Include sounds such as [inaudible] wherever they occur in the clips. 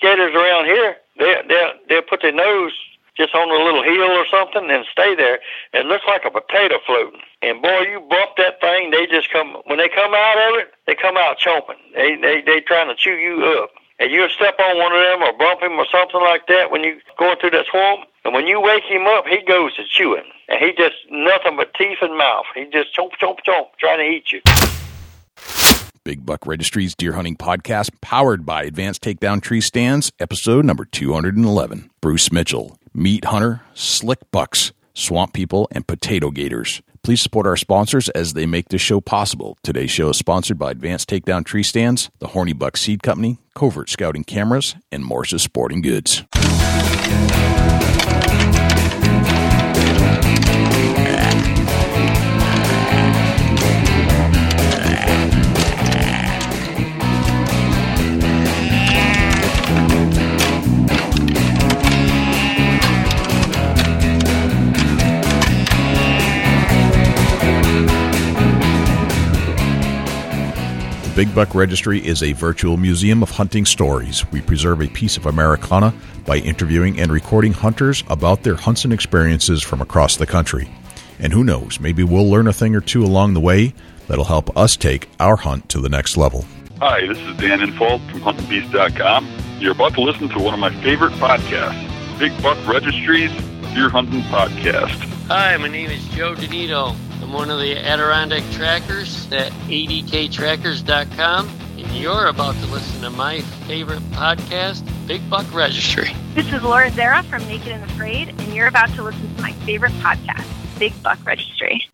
gators around here, they they they'll put their nose just on a little hill or something and stay there. It looks like a potato floating. And boy, you bump that thing, they just come when they come out of it, they come out chomping. They they they trying to chew you up. And you step on one of them or bump him or something like that when you going through that swamp. And when you wake him up, he goes to chewing. And he just nothing but teeth and mouth. He just chomp, chomp, chomp, trying to eat you. Big Buck Registries Deer Hunting Podcast, powered by Advanced Takedown Tree Stands, episode number 211. Bruce Mitchell, Meat Hunter, Slick Bucks, Swamp People, and Potato Gators. Please support our sponsors as they make this show possible. Today's show is sponsored by Advanced Takedown Tree Stands, the Horny Buck Seed Company, Covert Scouting Cameras, and Morse's Sporting Goods. Big Buck Registry is a virtual museum of hunting stories. We preserve a piece of Americana by interviewing and recording hunters about their hunts and experiences from across the country. And who knows, maybe we'll learn a thing or two along the way that'll help us take our hunt to the next level. Hi, this is Dan Infalt from HuntingBeast.com. You're about to listen to one of my favorite podcasts, Big Buck Registries Deer Hunting Podcast. Hi, my name is Joe Donito. I'm one of the Adirondack trackers at adktrackers.com, and you're about to listen to my favorite podcast, Big Buck Registry. This is Laura Zerra from Naked and Afraid, and you're about to listen to my favorite podcast, Big Buck Registry.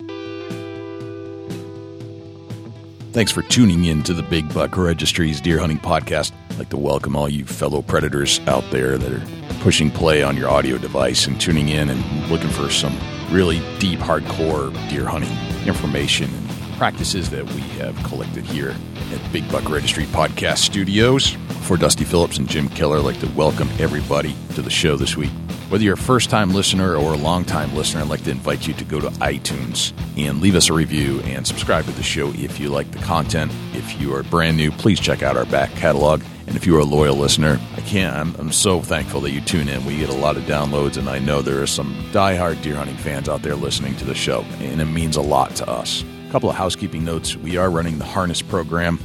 Thanks for tuning in to the Big Buck Registry's Deer Hunting Podcast. Like to welcome all you fellow predators out there that are pushing play on your audio device and tuning in and looking for some really deep, hardcore deer hunting information and practices that we have collected here at Big Buck Registry Podcast Studios. For Dusty Phillips and Jim Keller, I'd like to welcome everybody to the show this week. Whether you're a first time listener or a long time listener, I'd like to invite you to go to iTunes and leave us a review and subscribe to the show if you like the content. If you are brand new, please check out our back catalog. And if you're a loyal listener, I can't, I'm, I'm so thankful that you tune in. We get a lot of downloads, and I know there are some die-hard deer hunting fans out there listening to the show, and it means a lot to us. A couple of housekeeping notes. We are running the harness program,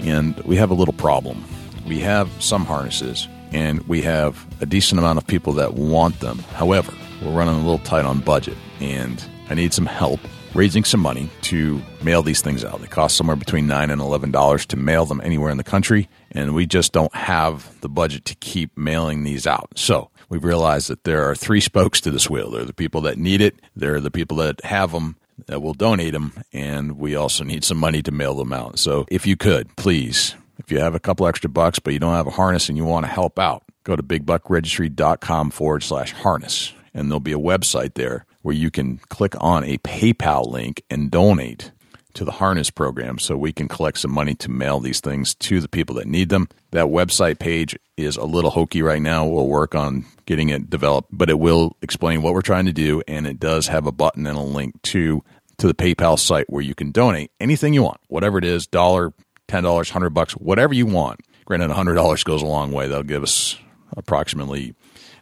and we have a little problem. We have some harnesses and we have a decent amount of people that want them. However, we're running a little tight on budget, and I need some help raising some money to mail these things out. They cost somewhere between nine and eleven dollars to mail them anywhere in the country, and we just don't have the budget to keep mailing these out. So we've realized that there are three spokes to this wheel. There are the people that need it, there are the people that have them that will donate them, and we also need some money to mail them out. So if you could, please if you have a couple extra bucks, but you don't have a harness and you want to help out, go to bigbuckregistry.com forward slash harness. And there'll be a website there where you can click on a PayPal link and donate to the harness program so we can collect some money to mail these things to the people that need them. That website page is a little hokey right now. We'll work on getting it developed, but it will explain what we're trying to do and it does have a button and a link to to the PayPal site where you can donate anything you want, whatever it is, dollar, ten dollars, hundred bucks, whatever you want. Granted, hundred dollars goes a long way. That'll give us approximately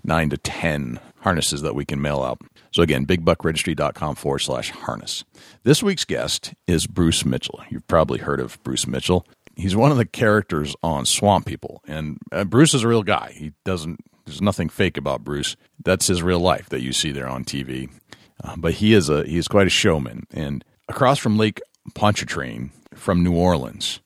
nine to ten harnesses that we can mail out. So again, bigbuckregistry.com forward slash harness. This week's guest is Bruce Mitchell. You've probably heard of Bruce Mitchell. He's one of the characters on Swamp People, and uh, Bruce is a real guy. He doesn't. There's nothing fake about Bruce. That's his real life that you see there on TV. Uh, but he is a he is quite a showman. And across from Lake Pontchartrain, from New Orleans,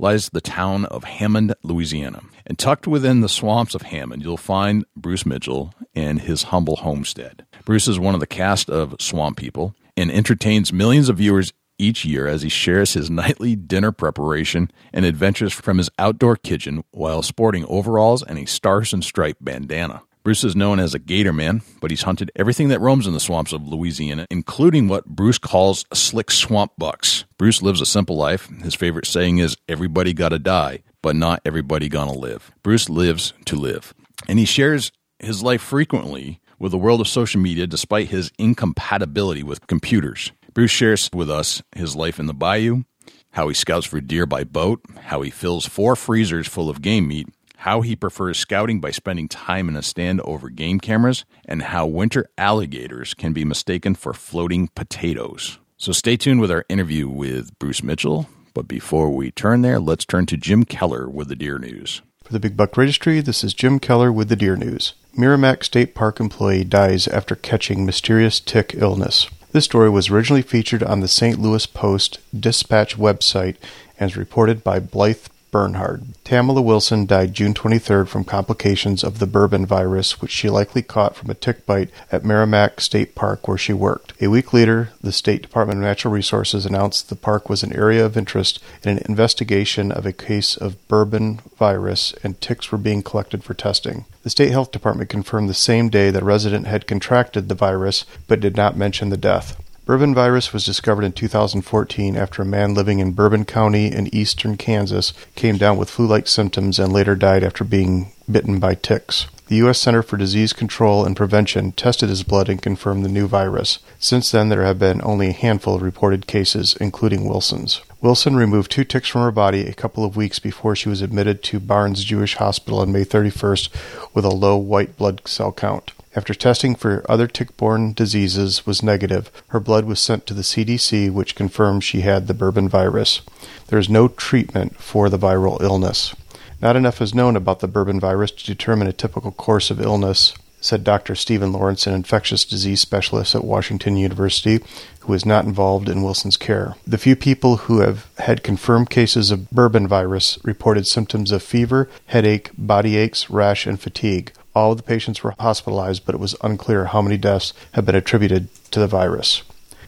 lies the town of Hammond, Louisiana. And tucked within the swamps of Hammond, you'll find Bruce Mitchell and his humble homestead. Bruce is one of the cast of Swamp People and entertains millions of viewers each year as he shares his nightly dinner preparation and adventures from his outdoor kitchen while sporting overalls and a stars and stripe bandana. Bruce is known as a gator man, but he's hunted everything that roams in the swamps of Louisiana, including what Bruce calls slick swamp bucks. Bruce lives a simple life. His favorite saying is, Everybody gotta die, but not everybody gonna live. Bruce lives to live. And he shares his life frequently with the world of social media despite his incompatibility with computers. Bruce shares with us his life in the bayou, how he scouts for deer by boat, how he fills four freezers full of game meat, how he prefers scouting by spending time in a stand over game cameras, and how winter alligators can be mistaken for floating potatoes. So stay tuned with our interview with Bruce Mitchell. But before we turn there, let's turn to Jim Keller with the Deer News. For the Big Buck Registry, this is Jim Keller with the Deer News. Meramec State Park employee dies after catching mysterious tick illness. This story was originally featured on the St. Louis Post Dispatch website and is reported by Blythe Bernhard. Tamala Wilson died June 23rd from complications of the bourbon virus, which she likely caught from a tick bite at Meramec State Park where she worked. A week later, the State Department of Natural Resources announced the park was an area of interest in an investigation of a case of bourbon virus and ticks were being collected for testing. The State Health Department confirmed the same day that a resident had contracted the virus but did not mention the death. Bourbon virus was discovered in 2014 after a man living in Bourbon County in eastern Kansas came down with flu like symptoms and later died after being bitten by ticks. The U.S. Center for Disease Control and Prevention tested his blood and confirmed the new virus. Since then, there have been only a handful of reported cases, including Wilson's. Wilson removed two ticks from her body a couple of weeks before she was admitted to Barnes Jewish Hospital on May 31st with a low white blood cell count. After testing for other tick-borne diseases was negative, her blood was sent to the CDC, which confirmed she had the bourbon virus. There is no treatment for the viral illness. Not enough is known about the bourbon virus to determine a typical course of illness, said Dr. Stephen Lawrence, an infectious disease specialist at Washington University, who is not involved in Wilson's care. The few people who have had confirmed cases of bourbon virus reported symptoms of fever, headache, body aches, rash, and fatigue. All of the patients were hospitalized, but it was unclear how many deaths have been attributed to the virus.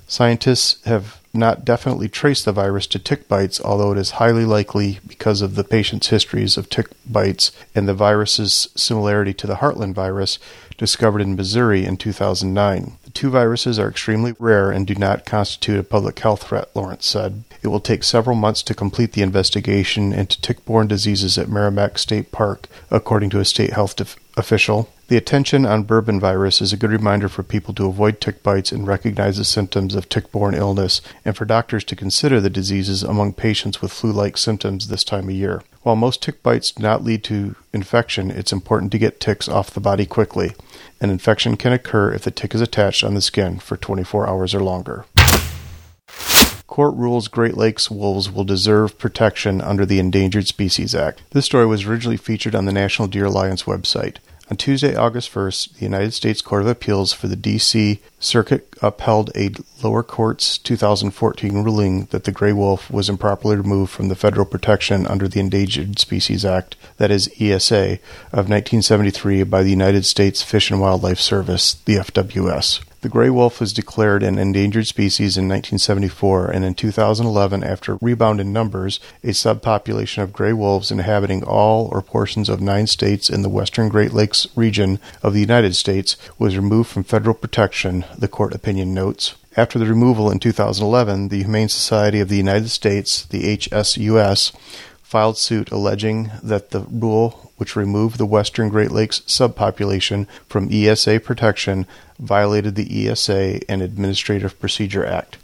Scientists have not definitely traced the virus to tick bites, although it is highly likely because of the patient's histories of tick bites and the virus's similarity to the Heartland virus discovered in Missouri in 2009. The two viruses are extremely rare and do not constitute a public health threat, Lawrence said. It will take several months to complete the investigation into tick borne diseases at Meramec State Park, according to a state health official. The attention on bourbon virus is a good reminder for people to avoid tick bites and recognize the symptoms of tick borne illness, and for doctors to consider the diseases among patients with flu like symptoms this time of year. While most tick bites do not lead to infection, it's important to get ticks off the body quickly. An infection can occur if the tick is attached on the skin for 24 hours or longer. Court rules Great Lakes wolves will deserve protection under the Endangered Species Act. This story was originally featured on the National Deer Alliance website. On Tuesday, August 1st, the United States Court of Appeals for the D.C. Circuit upheld a lower court's 2014 ruling that the gray wolf was improperly removed from the federal protection under the Endangered Species Act, that is ESA, of 1973 by the United States Fish and Wildlife Service, the FWS. The gray wolf was declared an endangered species in 1974, and in 2011, after rebound in numbers, a subpopulation of gray wolves inhabiting all or portions of nine states in the western Great Lakes region of the United States was removed from federal protection, the court opinion notes. After the removal in 2011, the Humane Society of the United States, the HSUS, filed suit alleging that the rule which removed the western Great Lakes subpopulation from ESA protection violated the ESA and Administrative Procedure Act.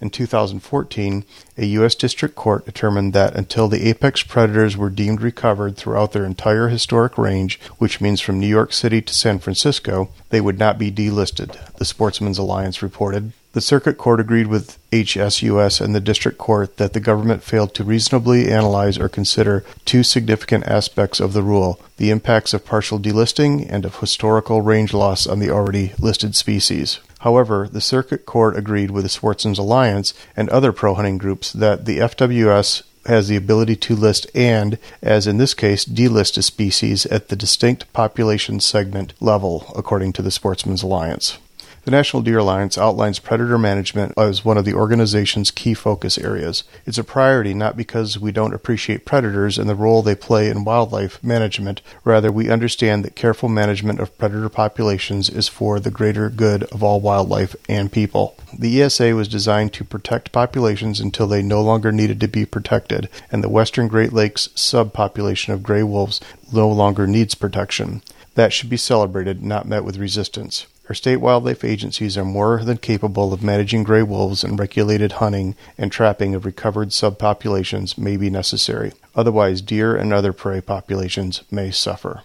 In 2014, a U.S. District Court determined that until the apex predators were deemed recovered throughout their entire historic range, which means from New York City to San Francisco, they would not be delisted, the Sportsmen's Alliance reported. The Circuit Court agreed with HSUS and the District Court that the government failed to reasonably analyze or consider two significant aspects of the rule the impacts of partial delisting and of historical range loss on the already listed species. However, the Circuit Court agreed with the Sportsmen's Alliance and other pro hunting groups that the FWS has the ability to list and, as in this case, delist a species at the distinct population segment level, according to the Sportsmen's Alliance. The National Deer Alliance outlines predator management as one of the organization's key focus areas. It's a priority not because we don't appreciate predators and the role they play in wildlife management, rather, we understand that careful management of predator populations is for the greater good of all wildlife and people. The ESA was designed to protect populations until they no longer needed to be protected, and the western Great Lakes subpopulation of gray wolves no longer needs protection. That should be celebrated, not met with resistance. Our state wildlife agencies are more than capable of managing gray wolves and regulated hunting and trapping of recovered subpopulations may be necessary. Otherwise, deer and other prey populations may suffer.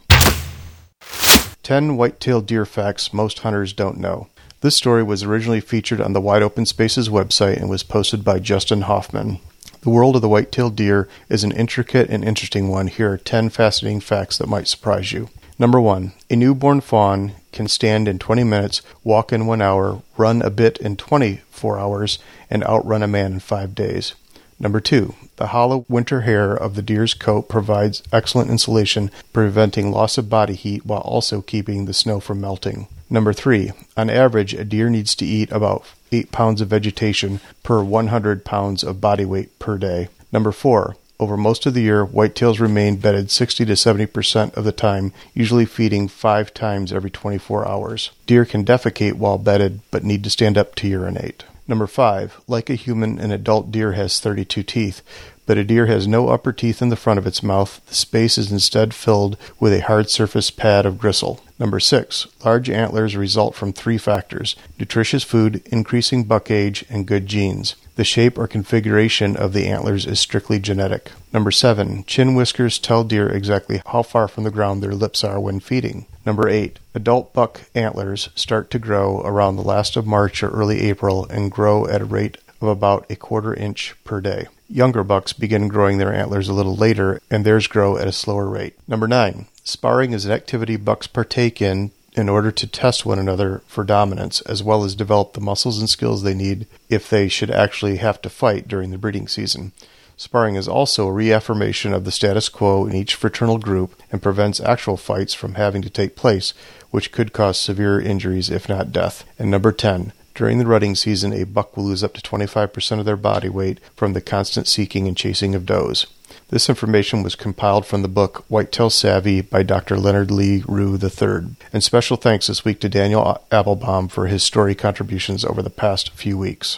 10 white-tailed deer facts most hunters don't know. This story was originally featured on the Wide Open Spaces website and was posted by Justin Hoffman. The world of the white-tailed deer is an intricate and interesting one. Here are 10 fascinating facts that might surprise you. Number 1. A newborn fawn can stand in 20 minutes, walk in 1 hour, run a bit in 24 hours, and outrun a man in 5 days. Number 2. The hollow winter hair of the deer's coat provides excellent insulation, preventing loss of body heat while also keeping the snow from melting. Number three, on average, a deer needs to eat about 8 pounds of vegetation per 100 pounds of body weight per day. Number four, over most of the year, whitetails remain bedded 60 to 70 percent of the time, usually feeding five times every 24 hours. Deer can defecate while bedded, but need to stand up to urinate. Number five, like a human, an adult deer has 32 teeth, but a deer has no upper teeth in the front of its mouth. The space is instead filled with a hard surface pad of gristle. Number six, large antlers result from three factors nutritious food, increasing buck age, and good genes. The shape or configuration of the antlers is strictly genetic. Number seven, chin whiskers tell deer exactly how far from the ground their lips are when feeding. Number eight, adult buck antlers start to grow around the last of March or early April and grow at a rate of about a quarter inch per day. Younger bucks begin growing their antlers a little later, and theirs grow at a slower rate. Number nine, sparring is an activity bucks partake in in order to test one another for dominance, as well as develop the muscles and skills they need if they should actually have to fight during the breeding season. Sparring is also a reaffirmation of the status quo in each fraternal group and prevents actual fights from having to take place, which could cause severe injuries if not death. And number 10, during the rutting season, a buck will lose up to 25% of their body weight from the constant seeking and chasing of does. This information was compiled from the book Whitetail Savvy by Dr. Leonard Lee Rue III. And special thanks this week to Daniel Applebaum for his story contributions over the past few weeks.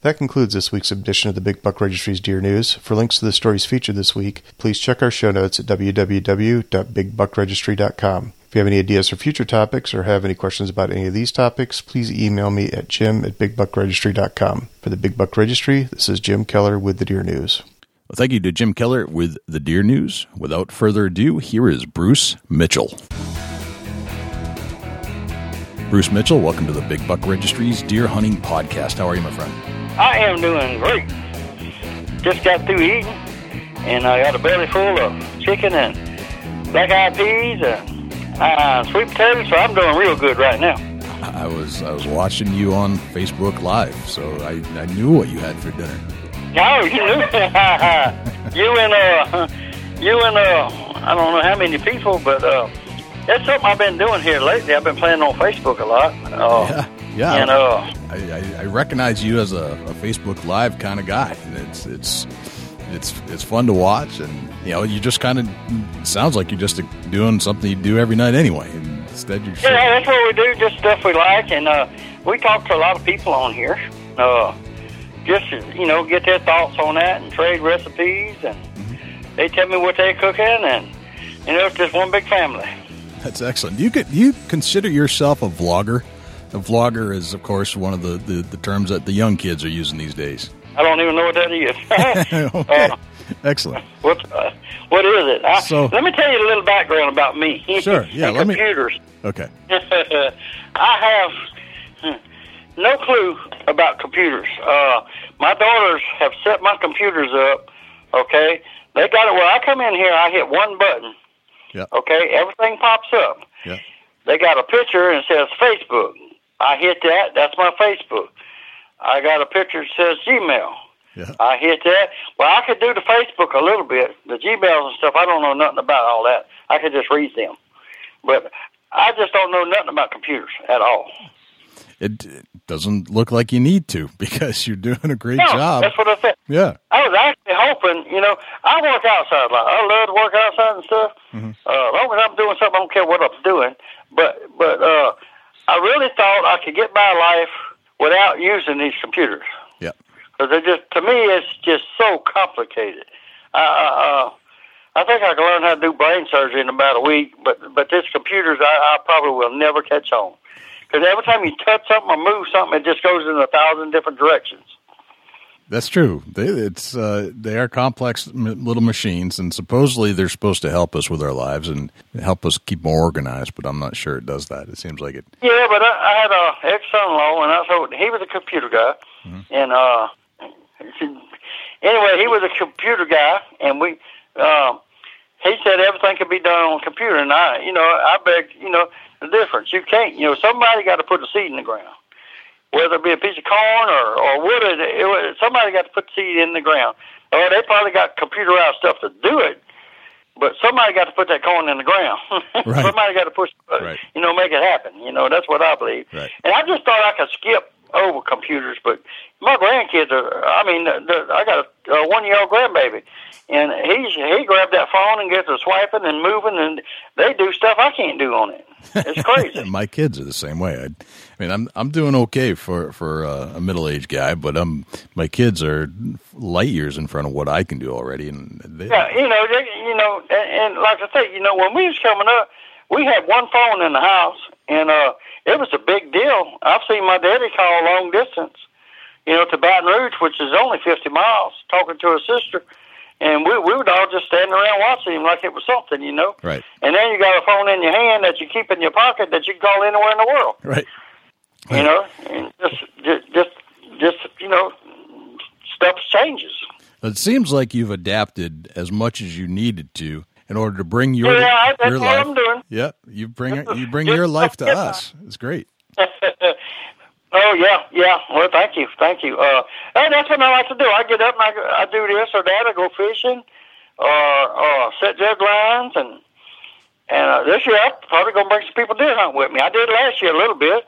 That concludes this week's edition of the Big Buck Registry's Deer News. For links to the stories featured this week, please check our show notes at www.bigbuckregistry.com. If you have any ideas for future topics or have any questions about any of these topics, please email me at jim at bigbuckregistry.com. For the Big Buck Registry, this is Jim Keller with the Deer News. Well, thank you to Jim Keller with the Deer News. Without further ado, here is Bruce Mitchell. Bruce Mitchell, welcome to the Big Buck Registry's Deer Hunting Podcast. How are you, my friend? I am doing great. Just got through eating, and I got a belly full of chicken and black eyed peas and uh, sweet potatoes, so I'm doing real good right now. I was I was watching you on Facebook Live, so I, I knew what you had for dinner. Oh, you knew [laughs] you and uh you and uh I don't know how many people, but uh that's something I've been doing here lately. I've been playing on Facebook a lot. Uh, yeah, yeah. And uh, I, I, I recognize you as a, a Facebook Live kind of guy, it's it's it's it's fun to watch, and you know, you just kind of sounds like you're just doing something you do every night anyway. Instead, you're yeah, that's what we do, just stuff we like, and uh, we talk to a lot of people on here. Uh, just you know, get their thoughts on that and trade recipes, and mm-hmm. they tell me what they're cooking, and you know, it's just one big family. That's excellent. Do you could you consider yourself a vlogger? A vlogger is, of course, one of the, the, the terms that the young kids are using these days. I don't even know what that is. [laughs] okay. Uh, Excellent. [laughs] What uh, what is it? I, so, let me tell you a little background about me. Sure. [laughs] Yeah. let computers. Me, okay. I have no clue about computers. Uh, my daughters have set my computers up. Okay, they got it where I come in here. I hit one button. Yeah. Okay, everything pops up. Yeah. They got a picture and says Facebook. I hit that. That's my Facebook. I got a picture that says Gmail. Yeah. I hit that. Well, I could do the Facebook a little bit. The Gmails and stuff, I don't know nothing about all that. I could just read them. But I just don't know nothing about computers at all. It doesn't look like you need to [laughs] because you're doing a great no, job. That's what I said. Yeah. I was actually hoping, you know, I work outside a lot. I love to work outside and stuff. Mm-hmm. Uh, as long as I'm doing something, I don't care what I'm doing. But but uh, I really thought I could get by life without using these computers. Yeah. Because it just to me, it's just so complicated. Uh, uh, I think I can learn how to do brain surgery in about a week. But but this computers, I, I probably will never catch on because every time you touch something or move something, it just goes in a thousand different directions. That's true. They, it's uh, they are complex little machines, and supposedly they're supposed to help us with our lives and help us keep more organized. But I'm not sure it does that. It seems like it. Yeah, but I, I had a ex son-in-law, and I told he was a computer guy, and uh, anyway, he was a computer guy, and we, uh, he said everything could be done on a computer, and I, you know, I beg, you know, the difference. You can't, you know, somebody got to put a seed in the ground, whether it be a piece of corn or or wood. It, it, somebody got to put the seed in the ground. Or they probably got computerized stuff to do it, but somebody got to put that corn in the ground. [laughs] Right. somebody got to push, uh, Right. you know, make it happen. You know, that's what I believe. Right. And I just thought I could skip over computers, but my grandkids are. I mean, the, I got a, a one-year-old grandbaby, and he's he grabbed that phone and gets to swiping and moving, and they do stuff I can't do on it. It's crazy. [laughs] My kids are the same way. I, I mean, I'm I'm doing okay for for uh, a middle aged guy, but um, my kids are light years in front of what I can do already, and they, yeah, you know, they, you know, and, and like I say, you know, when we was coming up, we had one phone in the house, and uh, it was a big deal. I've seen my daddy call long distance, you know, to Baton Rouge, which is only 50 miles, talking to his sister. And we, we would all just stand around watching him like it was something, you know. right, And then you got a phone in your hand that you keep in your pocket that you can call anywhere in the world, right. you know. And just, just, just, just you know, stuff changes. It seems like you've adapted as much as you needed to in order to bring your Yeah, that's your what life. I'm doing. Yeah, you bring you bring your life to us. It's great. [laughs] Oh yeah, yeah. Well, thank you, thank you. Uh, and that's what I like to do. I get up and I, go- I do this or that. I go fishing, or or set jug lines, and and uh, this year I'm probably gonna bring some people deer hunt with me. I did last year a little bit,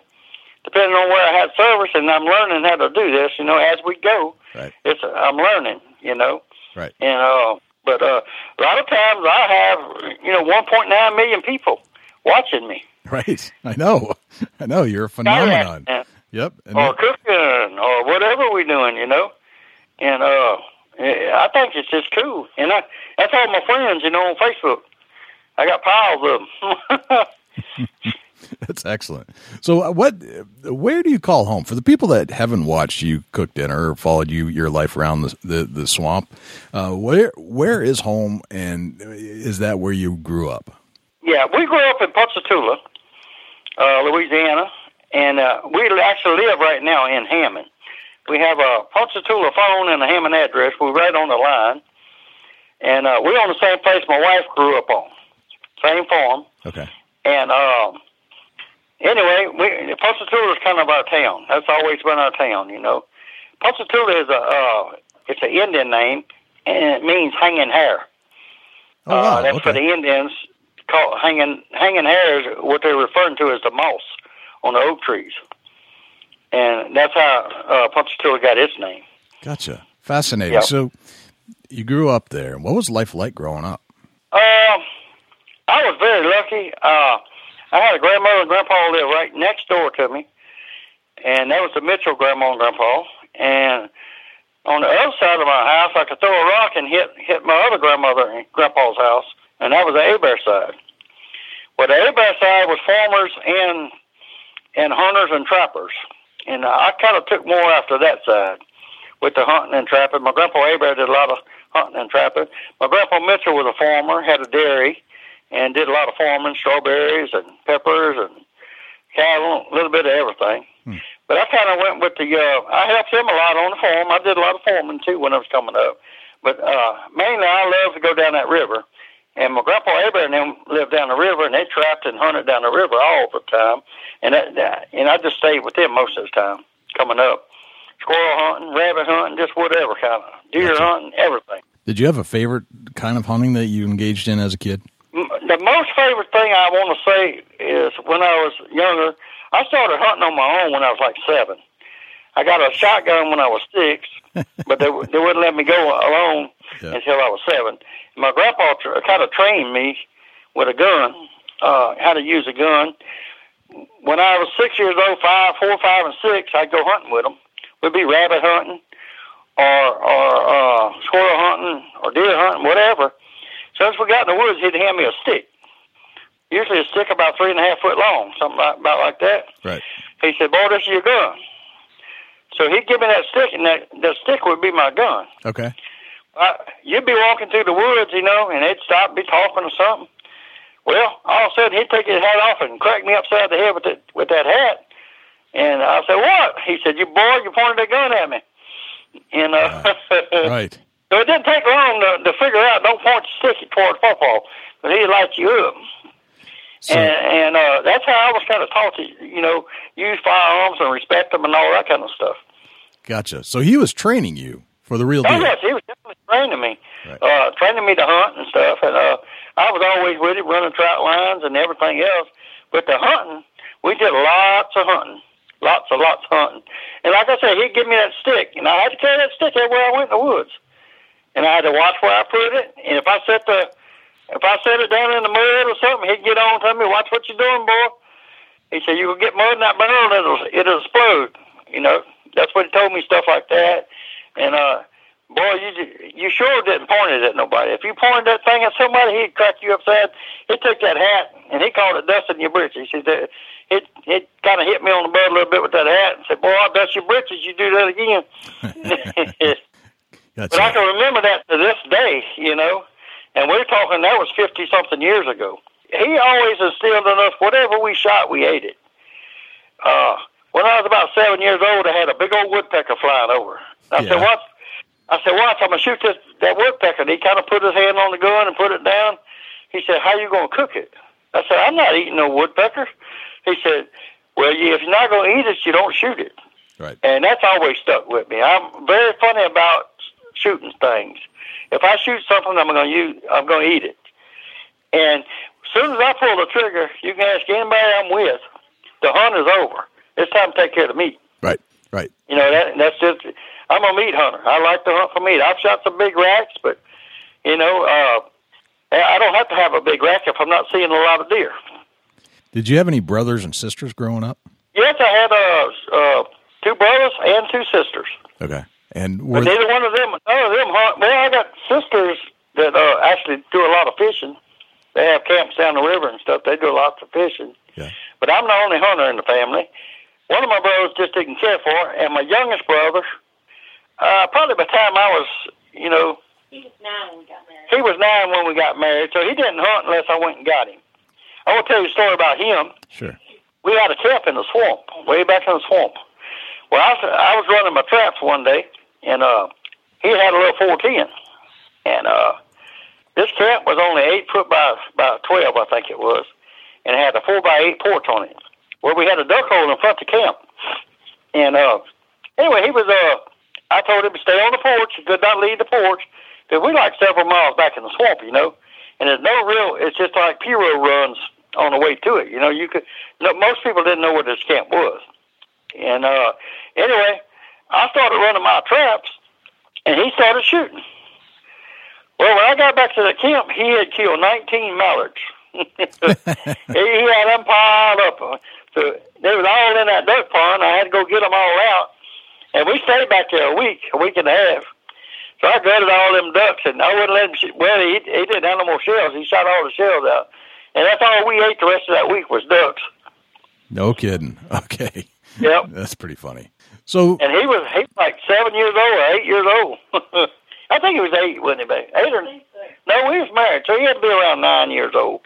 depending on where I had service, and I'm learning how to do this. You know, as we go, Right, it's I'm learning. You know, right. and uh, but uh, a lot of times I have you know 1.9 million people watching me. Right. I know. I know. You're a phenomenon. Yep. And or cooking or whatever we're doing, you know. And uh, I think it's just cool. And I, that's all my friends, you know, on Facebook. I got piles of them. [laughs] [laughs] That's excellent. So, uh, what? Where do you call home for the people that haven't watched you cook dinner or followed you your life around the the, the swamp? Uh, where where is home, and is that where you grew up? yeah, we grew up in Ponchatoula, uh, Louisiana, and uh, we actually live right now in Hammond. We have a Ponchatoula phone and a Hammond address. We're right on the line. And uh, we're on the same place my wife grew up on, same farm. Okay. And um, anyway, we Ponchatoula is kind of our town. That's always been our town, you know. Ponchatoula is a uh, it's an Indian name, and it means hanging hair. Oh wow. uh, that's for the Indians. Called hanging hanging hair is what they're referring to as the moss on the oak trees, and that's how uh, Ponchatoula got its name. Gotcha. Fascinating. Yep. So, you grew up there. What was life like growing up? Um, I was very lucky. Uh, I had a grandmother and grandpa live right next door to me, and that was the Mitchell grandma and grandpa. And on the other side of my house, I could throw a rock and hit hit my other grandmother and grandpa's house, and that was the Abear side. Well, the Abear side was farmers and and hunters and trappers, and I kind of took more after that side with the hunting and trapping. My grandpa Abear did a lot of hunting and trapping. My grandpa Mitchell was a farmer, had a dairy, and did a lot of farming, strawberries and peppers and cattle, a little bit of everything. But I kind of went with the. Uh, I helped him a lot on the farm. I did a lot of farming too when I was coming up. But uh, mainly, I loved to go down that river. And my grandpa Abear and them lived down the river, and they trapped and hunted down the river all the time. And that, that, and I just stayed with them most of the time coming up. Squirrel hunting, rabbit hunting, just whatever kind of deer hunting, everything. Did you have a favorite kind of hunting that you engaged in as a kid? The most favorite thing I want to say is when I was younger, I started hunting on my own when I was like seven. I got a shotgun when I was six, [laughs] but they they wouldn't let me go alone Yeah. until I was seven. My grandpa tr- kind of trained me with a gun, uh, how to use a gun. When I was six years old, five, four, five, and six, I'd go hunting with them. We'd be rabbit hunting, or or uh, squirrel hunting, or deer hunting, whatever. So soon as we got in the woods, he'd hand me a stick. Usually a stick about three and a half foot long, something like, about like that. Right. He said, "Boy, this is your gun." So he'd give me that stick, and that that stick would be my gun. Okay. Uh, you'd be walking through the woods, you know, and they'd stop, be talking or something. Well, all of a sudden he'd take his hat off and crack me upside the head with it with that hat. And I said, "What?" He said, "You boy, you pointed that gun at me." And uh, Right. [laughs] so it didn't take long to, to figure out. Don't point your stick toward football, because he'd light you up. So, and and uh, that's how I was kind of taught to, you know, use firearms and respect them and all that kind of stuff. gotcha. So he was training you for the real Oh deal. yes, he was definitely training me, Right. uh, training me to hunt and stuff. And uh, I was always with him, running trout lines and everything else. But the hunting, we did lots of hunting, lots and lots of hunting. And like I said, he'd give me that stick, and I had to carry that stick everywhere I went in the woods. And I had to watch where I put it. And if I set the, if I set it down in the mud or something, he'd get on to me, watch what you're doing, boy. He said, you will get mud in that barrel, and it'll it'll explode. You know, that's what he told me, stuff like that. And uh, boy, you you sure didn't point it at nobody. If you pointed that thing at somebody, he'd crack you upside. He took that hat and he called it dusting your britches. He said that it it kind of hit me on the butt a little bit with that hat and said, "Boy, I'll dust your britches. You do that again." [laughs] [laughs] Gotcha. But I can remember that to this day, you know. And we're talking that was fifty something years ago. He always instilled in us whatever we shot, we ate it. Uh, when I was about seven years old, I had a big old woodpecker flying over. I Yeah. said, "What?" I said, "Watch, I'm gonna shoot this that woodpecker." And he kind of put his hand on the gun and put it down. He said, "How you gonna cook it?" I said, "I'm not eating no woodpecker." He said, "Well, you, if you're not gonna eat it, you don't shoot it." Right. and that's always stuck with me. I'm very funny about shooting things. If I shoot something, I'm going to use. I'm going to eat it. And as soon as I pull the trigger, you can ask anybody I'm with. The hunt is over. It's time to take care of the meat. Right. Right. You know that that's just. I'm a meat hunter. I like to hunt for meat. I've shot some big racks, but you know, uh, I don't have to have a big rack if I'm not seeing a lot of deer. Did you have any brothers and sisters growing up? Yes, I had uh, uh, two brothers and two sisters. Okay. And were But neither one of them, none of them hunt. Well, I got sisters that uh, actually do a lot of fishing. They have camps down the river and stuff. They do lots of fishing. Yeah. But I'm the only hunter in the family. One of my brothers just didn't care for, it, and my youngest brother, uh, probably by the time I was, you know, He was nine when we got married. he was nine when we got married, so he didn't hunt unless I went and got him. I want to tell you a story about him sure. we had a camp in the swamp, way back in the swamp. Well, I was, I was running my traps one day, and uh, he had a little 410. And uh, this camp was only 8 foot by, by 12, I think it was, and it had a 4 by 8 porch on it. Well, we had a duck hole in front of the camp. And uh, anyway, he was, uh, I told him to stay on the porch. He could not leave the porch, because we like several miles back in the swamp, you know. And there's no real, it's just like pirogue runs on the way to it. You know, you could, no, most people didn't know where this camp was. And uh, anyway, I started running my traps, and he started shooting. Well, when I got back to the camp, he had killed 19 mallards. [laughs] he, had them piled up. So they was all in that duck pond. I had to go get them all out. And we stayed back there a week, a week and a half. So I gutted all them ducks, and I wouldn't let him shoot. Well, he, he didn't have no more shells. He shot all the shells out. And that's all we ate the rest of that week was ducks. No kidding. [laughs] Okay. Yep. That's pretty funny. So And he was he was like seven years old or eight years old. [laughs] I think he was eight, wasn't he? Babe? Eight or no? He was married, so he had to be around nine years old.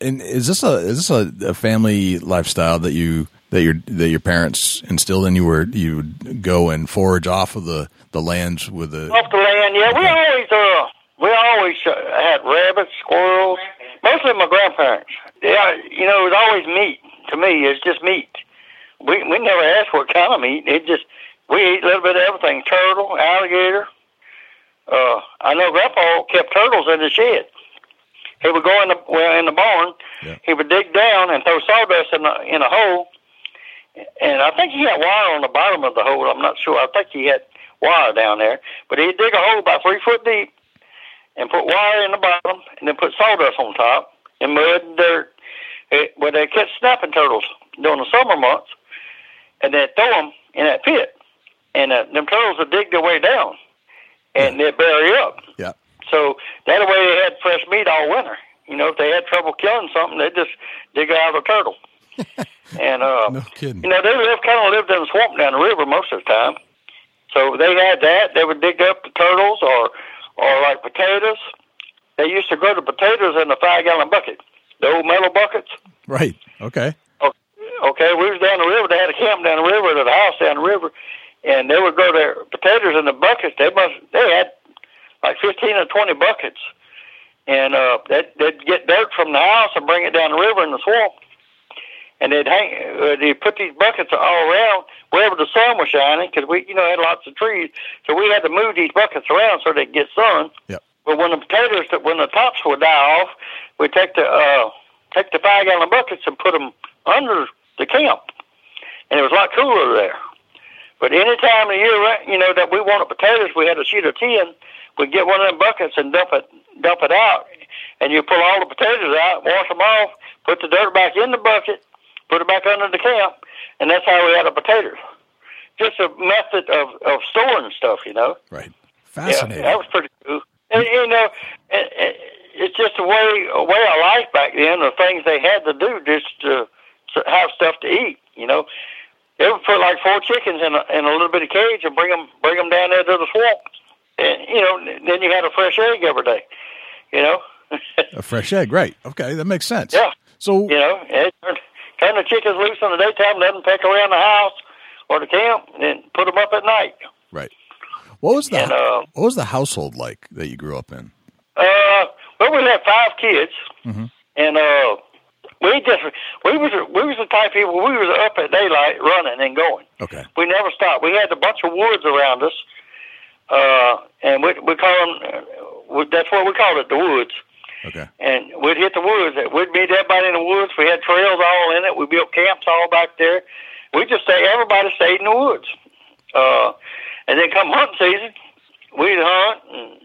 And is this a is this a, a family lifestyle that you that your that your parents instilled in you, where you would go and forage off of the the lands with the Off the land, yeah. We always uh we always uh, had rabbits, squirrels. Mostly my grandparents. Yeah, you know, it was always meat. To me, it's just meat. We we never asked what kind of meat. It just we eat a little bit of everything: turtle, alligator. Uh, I know Grandpa kept turtles in the shed. He would go in the well in the barn. Yeah. He would dig down and throw sawdust in a in a hole. And I think he had wire on the bottom of the hole. I'm not sure. I think he had wire down there. But he'd dig a hole about three foot deep and put wire in the bottom and then put sawdust on top and mud and dirt. It, where they catch snapping turtles during the summer months, and they'd throw them in that pit, and uh, them turtles would dig their way down, and they'd bury up. yeah So that way they had fresh meat all winter. You know, if they had trouble killing something, they'd just dig out a turtle. [laughs] and uh, No kidding. you know, they live kind of lived in the swamp down the river most of the time. So they had that. They would dig up the turtles or or like potatoes. They used to grow the potatoes in the five gallon bucket, the old metal buckets. Right. Okay. Okay, we was down the river. They had a camp down the river, at a house down the river, and they would grow their potatoes in the buckets. They must they had like fifteen or twenty buckets, and uh, they'd, they'd get dirt from the house and bring it down the river in the swamp, and they'd hang. Uh, they put these buckets all around wherever the sun was shining, because we you know had lots of trees, so we had to move these buckets around so they'd get sun. Yep. But when the potatoes, when the tops would die off, we take the uh, take the five gallon buckets and put them under the camp, and it was a lot cooler there. But any time of year, you know, that we wanted potatoes, we had a sheet of tin. We'd get one of them buckets and dump it, dump it out, and you pull all the potatoes out, wash them off, put the dirt back in the bucket, put it back under the camp, and that's how we had the potatoes. Just a method of of storing stuff, you know. Right. Yeah, Fascinating. that was pretty cool. And you know, it, it, it's just a way a way of life back then. The things they had to do just to have stuff to eat. You know, they would put like four chickens in a, in a little bitty cage and bring them bring them down there to the swamp. And you know, then you had a fresh egg every day. You know, A fresh egg. Right. Okay. That makes sense. yeah. So You know, and turn, the chickens loose in the daytime, let them peck around the house or the camp, and put them up at night. right. What was the And, uh, What was the household like that you grew up in? Uh, well, we had five kids, Mhm. and uh, we just we was we was the type of people we was up at daylight running and going. Okay. We never stopped. We had a bunch of woods around us, uh, and we we call them. Uh, that's what we called it, the woods. Okay. And we'd hit the woods. We'd meet everybody in the woods. We had trails all in it. We built camps all back there. We just stay. Everybody stayed in the woods. Uh, and then come hunting season, we'd hunt and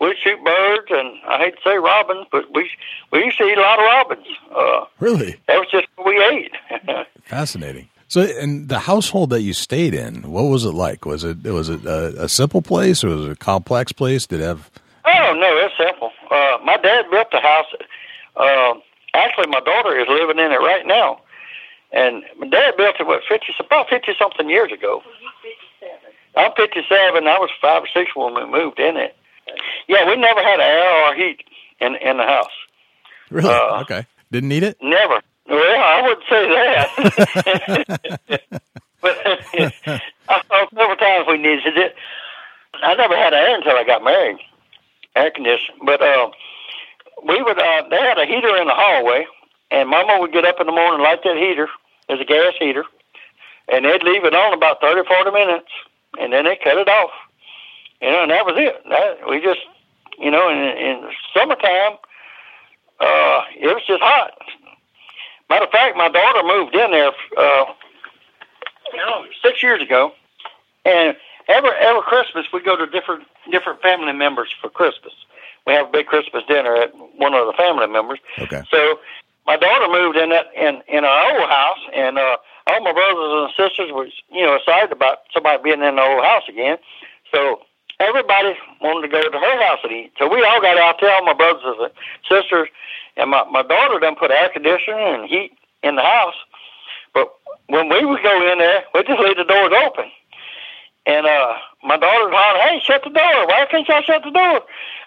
we'd shoot birds. And I hate to say robins, but we we used to eat a lot of robins. Uh, Really that was just what we ate. [laughs] fascinating. So, and the household that you stayed in, what was it like? Was it was it a, a simple place or was it a complex place? Did it have Oh no, it's simple. Uh, my dad built the house. Uh, actually, my daughter is living in it right now, and my dad built it what fifty about fifty something years ago. I'm fifty seven. I was five or six when we moved in it. Yeah, we never had air or heat in in the house. really Uh, okay? Didn't need it. Never. Well, I wouldn't say that. [laughs] but I thought several times we needed it. I never had air until I got married, air conditioning. But uh, we would. Uh, they had a heater in the hallway, and Mama would get up in the morning, light that heater. There's a gas heater, and they'd leave it on about thirty, forty minutes, and then they cut it off. You know, and that was it. That, we just, you know, in, in summertime, uh, it was just hot. Matter of fact, my daughter moved in there uh, you know, six years ago, and every every Christmas we go to different different family members for Christmas. We have a big Christmas dinner at one of the family members. Okay. So my daughter moved in that in in our old house, and uh, all my brothers and sisters was you know excited about somebody being in the old house again. So everybody wanted to go to her house and eat. So we all got out there, all my brothers and sisters, and my my daughter done put air conditioning and heat in the house. But when we would go in there, we just leave the doors open. And uh, my daughter hollered, "Hey, shut the door! Why can't y'all shut the door?"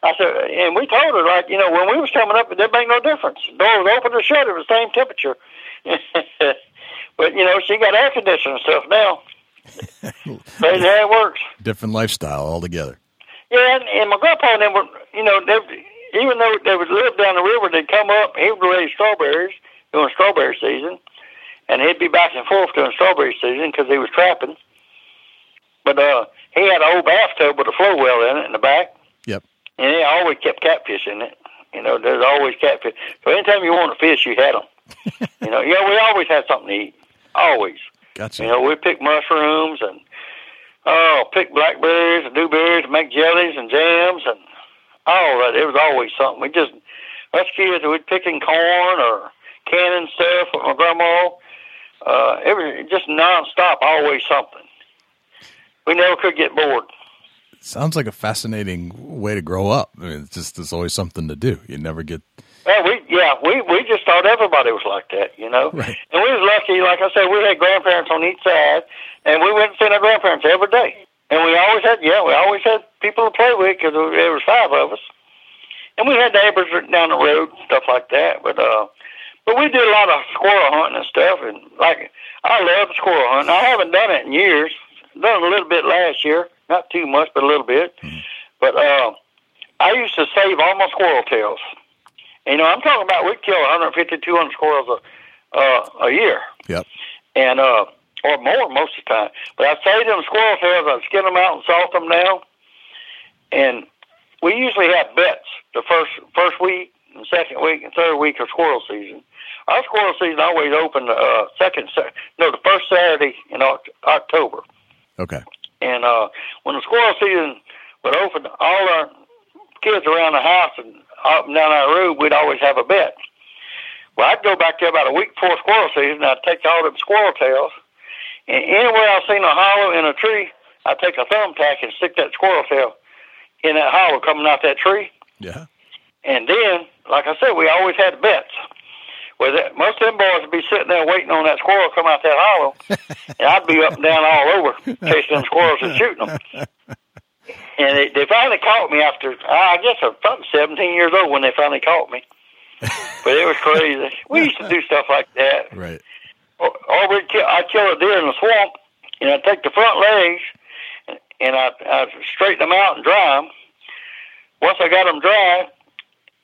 I said, and we told her like, you know, when we was coming up, it didn't make no difference. The door was open or shut; it was the same temperature. [laughs] but you know, she got air conditioning and stuff now. Crazy how it works. Different lifestyle altogether. Yeah, and, and my grandpa and them were, you know, they, even though they would live down the river, they'd come up. He would raise strawberries during strawberry season, and he'd be back and forth during strawberry season because he was trapping. But uh, he had an old bathtub with a flow well in it in the back, Yep. and he always kept catfish in it. You know, there's always catfish. So anytime you want to fish, you had them. [laughs] you know, yeah, we always had something to eat. Always. Gotcha. You know, we pick mushrooms and oh, pick blackberries and dewberries, and make jellies and jams and all that. It was always something. We just us kids, we'd picking corn or canning stuff with my grandma. Uh, it was just nonstop, always something. We never could get bored. Sounds like a fascinating way to grow up. I mean, it's just there's always something to do. You never get Well, we yeah, we we just thought everybody was like that, you know. Right. And we was lucky, like I said, we had grandparents on each side, and we went and seen our grandparents every day. And we always had yeah, we always had people to play with because there was five of us, and we had neighbors down the road and stuff like that. But uh, but we did a lot of squirrel hunting and stuff, and like I love squirrel hunting. I haven't done it in years. Done a little bit last year, not too much, but a little bit. But uh, I used to save all my squirrel tails. You know, I'm talking about we'd kill 150, 200 squirrels a, uh, a year, Yep. and uh, or more most of the time. But I saved them squirrel tails. I'd skin them out and salt them down, and we usually have bets the first first week, and second week, and third week of squirrel season. Our squirrel season always open uh, second, no, the first Saturday in October. Okay. And uh, when the squirrel season would open, all our kids around the house and up and down our road, we'd always have a bet. Well, I'd go back there about a week before squirrel season. I'd take all them squirrel tails, and anywhere I seen a hollow in a tree, I'd take a thumbtack and stick that squirrel tail in that hollow coming out that tree. Yeah. And then, like I said, we always had bets. Well, that, most of them boys would be sitting there waiting on that squirrel to come out that hollow, [laughs] and I'd be up and down all over [laughs] chasing them squirrels and shooting them. [laughs] And they, they finally caught me after, I guess I was probably 17 years old when they finally caught me. [laughs] But it was crazy. We used to do stuff like that. Right. Or, or we'd kill, I'd kill a deer in the swamp, and I'd take the front legs, and, and I'd, I'd straighten them out and dry them. Once I got them dry,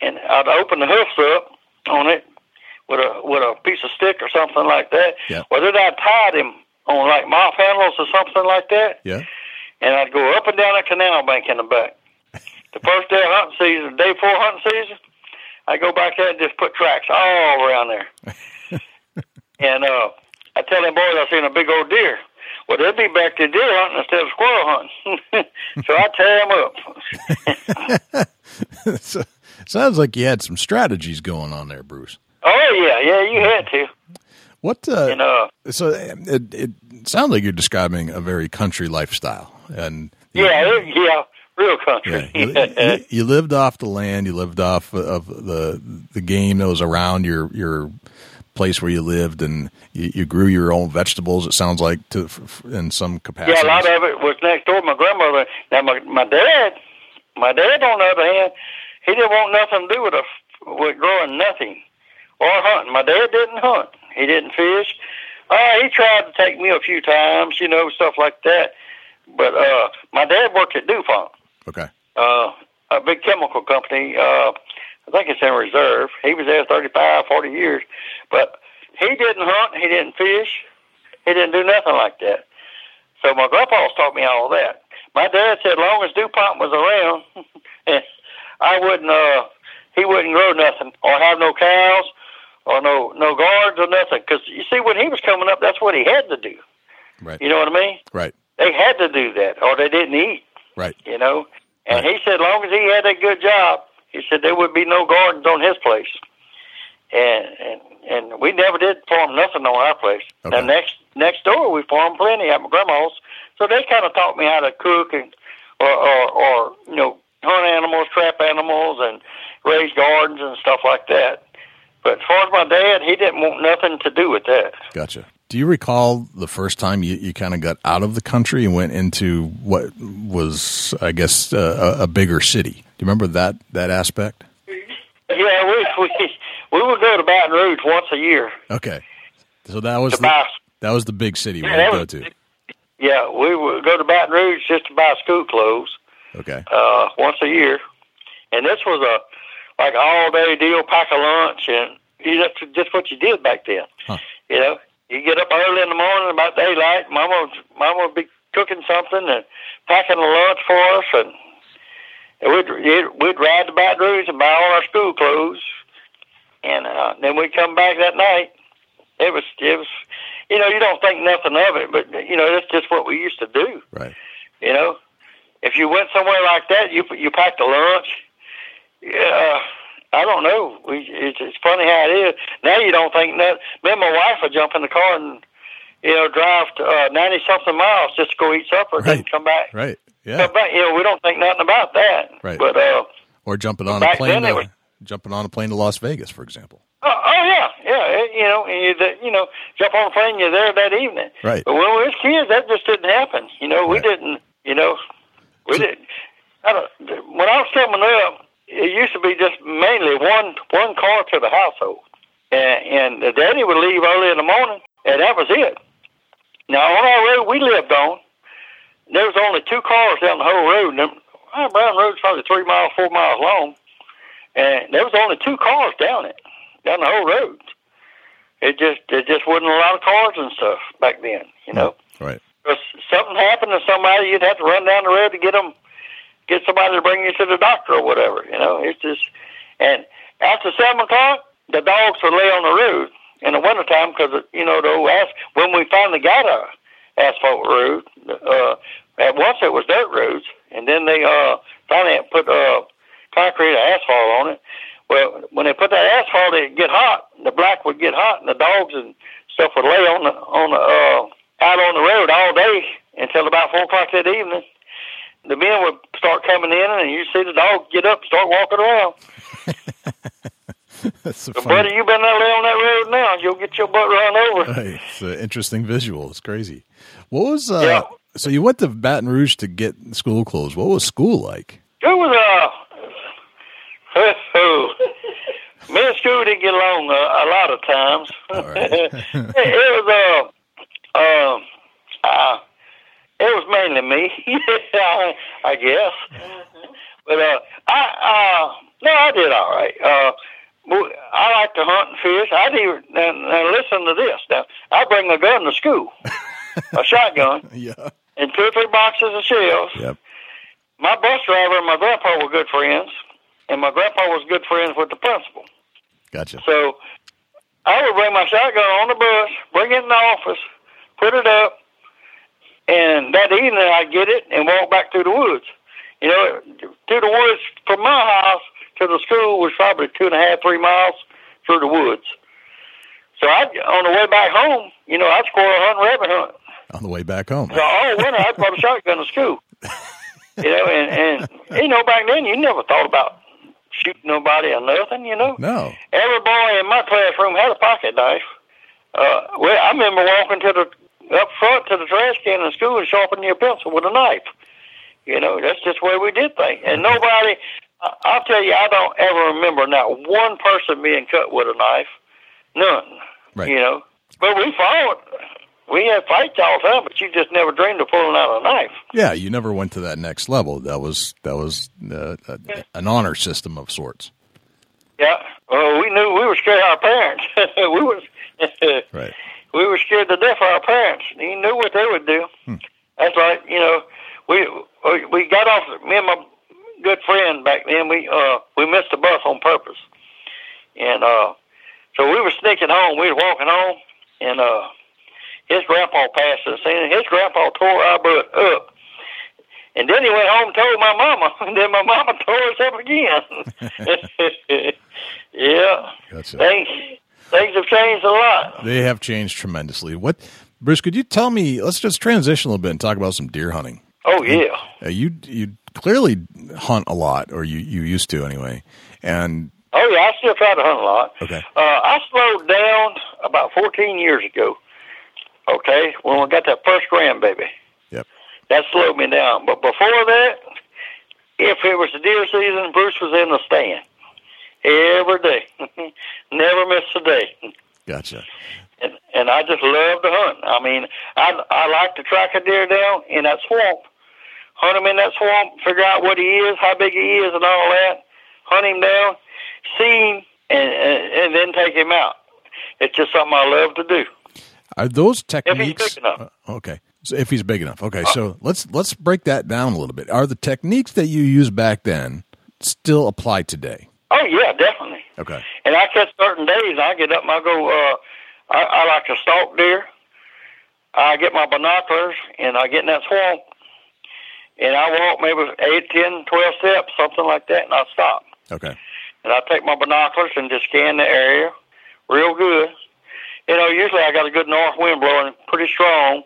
and I'd open the hoofs up on it with a with a piece of stick or something like that. Yeah. Or then I'd tie them on like mouth handles or something like that, Yeah. And I'd go up and down a canal bank in the back. The first day of hunting season, day four hunting season, I go back there and just put tracks all around there. [laughs] and uh, I tell them boys I seen a big old deer. Well, they'd be back to deer hunting instead of squirrel hunting. [laughs] so I tear them up. [laughs] so, sounds like you had some strategies going on there, Bruce. Oh yeah, yeah, you had to. What? Uh, And uh, so it, it sounds like you're describing a very country lifestyle, and yeah, it- yeah, real country. Yeah, you, you, you lived off the land. You lived off of the the game that was around your your place where you lived, and you, you grew your own vegetables. It sounds like to in some capacity. Yeah, a lot of it was next door to my grandmother. Now my my dad, my dad on the other hand, he didn't want nothing to do with a, with growing nothing or hunting. My dad didn't hunt. He didn't fish. Uh, he tried to take me a few times, you know, stuff like that. But uh, my dad worked at DuPont, Okay. uh, a big chemical company. Uh, I think it's in Reserve. He was there 35, 40 years. But he didn't hunt. He didn't fish. He didn't do nothing like that. So my grandpa's taught me all that. My dad said, as long as DuPont was around, [laughs] I wouldn't. Uh, he wouldn't grow nothing or have no cows or no no gardens or nothing. Because you see, when he was coming up, that's what he had to do. Right. You know what I mean? Right. They had to do that, or they didn't eat. Right. You know. And he said, as long as he had a good job, he said there would be no gardens on his place. And and and we never did farm nothing on our place. Okay. And next next door we farmed plenty at my grandma's. So they kind of taught me how to cook and or or, or you know hunt animals, trap animals, and raise gardens and stuff like that. But as far as my dad, he didn't want nothing to do with that. Gotcha. Do you recall the first time you, you kind of got out of the country and went into what was, I guess, uh, a, a bigger city? Do you remember that that aspect? Yeah, we [laughs] we we would go to Baton Rouge once a year Okay. So that was the, buy. that was the big city we Yeah, would go was- to. Yeah, we would go to Baton Rouge just to buy school clothes Okay. uh, once a year, and this was a like all day deal, pack a lunch, and you that's just what you did back then. Huh. You know, you get up early in the morning about daylight. Mama, Mama would be cooking something and packing a lunch for us, and and we'd we'd ride to Baton Rouge and buy all our school clothes, and uh, then we'd come back that night. It was it was, you know, you don't think nothing of it, but you know that's just what we used to do. Right. You know, if you went somewhere like that, you you packed a lunch. Yeah, I don't know. We it's, it's funny how it is. Now you don't think that. Me and my wife would jump in the car and you know, drive to uh, ninety something miles just to go eat supper, Right. come back. Right. Yeah. Come back. You know, we don't think nothing about that. Right. But uh, Or jumping on a plane to, was- jumping on a plane to Las Vegas, for example. oh, oh yeah, yeah. it- you know, you, the, you know, jump on a plane, you're there that evening. Right. But when we was kids, that just didn't happen. You know, we Right. didn't. You know, we didn't. I don't, when I was coming up, it used to be just mainly one one car to the household, and, and the daddy would leave early in the morning, and that was it. Now on our road we lived on, there was only two cars down the whole road. And uh, Brown Road's probably three miles, four miles long, and there was only two cars down it, down the whole road. It just it just wasn't a lot of cars and stuff back then, you know. Right. If something happened to somebody, you'd have to run down the road to get them, get somebody to bring you to the doctor or whatever. You know, it's just, and after seven o'clock, the dogs would lay on the road in the wintertime because you know the old as when we finally got a asphalt road. Uh, at once it was dirt roads, and then they uh finally put uh concrete or asphalt on it. Well, when they put that asphalt, it'd get hot. The black would get hot, and the dogs and stuff would lay on the on the uh, out on the road all day until about four o'clock that evening. The men would start coming in, and you see the dog get up, and start walking around. [laughs] That's But funny. buddy, you been there lay on that road now, you'll get your butt run over. [laughs] Right. It's an interesting visual. It's crazy. What was uh Yeah. so you went to Baton Rouge to get school clothes. What was school like? It was uh, [laughs] oh, me and Scoo didn't get along uh, a lot of times. Right. it, it was uh, um, uh, it was mainly me, [laughs] I, I guess. But uh, I uh, no, I did all right. Uh, I like to hunt and fish. I even now, now listen to this. Now I bring a gun to school, a [laughs] shotgun, yeah. and two or three boxes of shells. Yep. My bus driver and my grandpa were good friends, and my grandpa was good friends with the principal. Gotcha. So I would bring my shotgun on the bus, bring it in the office, put it up, and that evening I'd get it and walk back through the woods. You know, through the woods from my house to the school was probably two and a half, three miles through the woods. So I, on the way back home, you know, I'd squirrel hunt, rabbit hunt. On the way back home. So all winter I brought a shotgun to school. [laughs] You know, and and you know back then you never thought about shooting nobody or nothing. You know, No. every boy in my classroom had a pocket knife. Uh, well, I remember walking to the up front to the trash can in school and sharpen your pencil with a knife. You know, that's just the way we did things. And nobody, I- I'll tell you, I don't ever remember not one person being cut with a knife. None. Right. You know, but we fought. We had fights all the time, but you just never dreamed of pulling out a knife. Yeah, you never went to that next level. That was that was uh, a, an honor system of sorts. Yeah. Well, we knew we were scared of our parents. [laughs] we was Right. We were scared to death of our parents. You knew what they would do. That's like you know, we we got off. Me and my good friend back then, we uh we missed the bus on purpose, and uh so we were sneaking home. We were walking home, and uh his grandpa passed us, and his grandpa tore our butt up. And then he went home and told my mama, [laughs] and then my mama tore us up again. [laughs] [laughs] yeah, Gotcha. things things have changed a lot. They have changed tremendously. What, Bruce? Could you tell me? Let's just transition a little bit and talk about some deer hunting. Oh yeah. Uh, you you clearly hunt a lot, or you you used to anyway. And Oh yeah, I still try to hunt a lot. Okay. Uh, I slowed down about 14 years ago. Okay, when we got that first grandbaby, yep, that slowed me down. But before that, if it was the deer season, Bruce was in the stand every day, [laughs] never miss a day. gotcha. And and I just love to hunt. I mean, I I like to track a deer down in that swamp, hunt him in that swamp, figure out what he is, how big he is, and all that. Hunt him down, see him, and and, and then take him out. It's just something I love to do. Are those he's techniques? big enough. uh, okay, so if he's big enough. Okay, so let's let's break that down a little bit. Are the techniques that you used back then still apply today? Oh yeah, definitely. Okay, And I catch certain days. I get up and I go. Uh, I, I like to stalk deer. I get my binoculars and I get in that swamp, and I walk maybe eight, ten, twelve steps, something like that, and I stop. okay, and I take my binoculars and just scan the area real good. You know, usually I got a good north wind blowing pretty strong.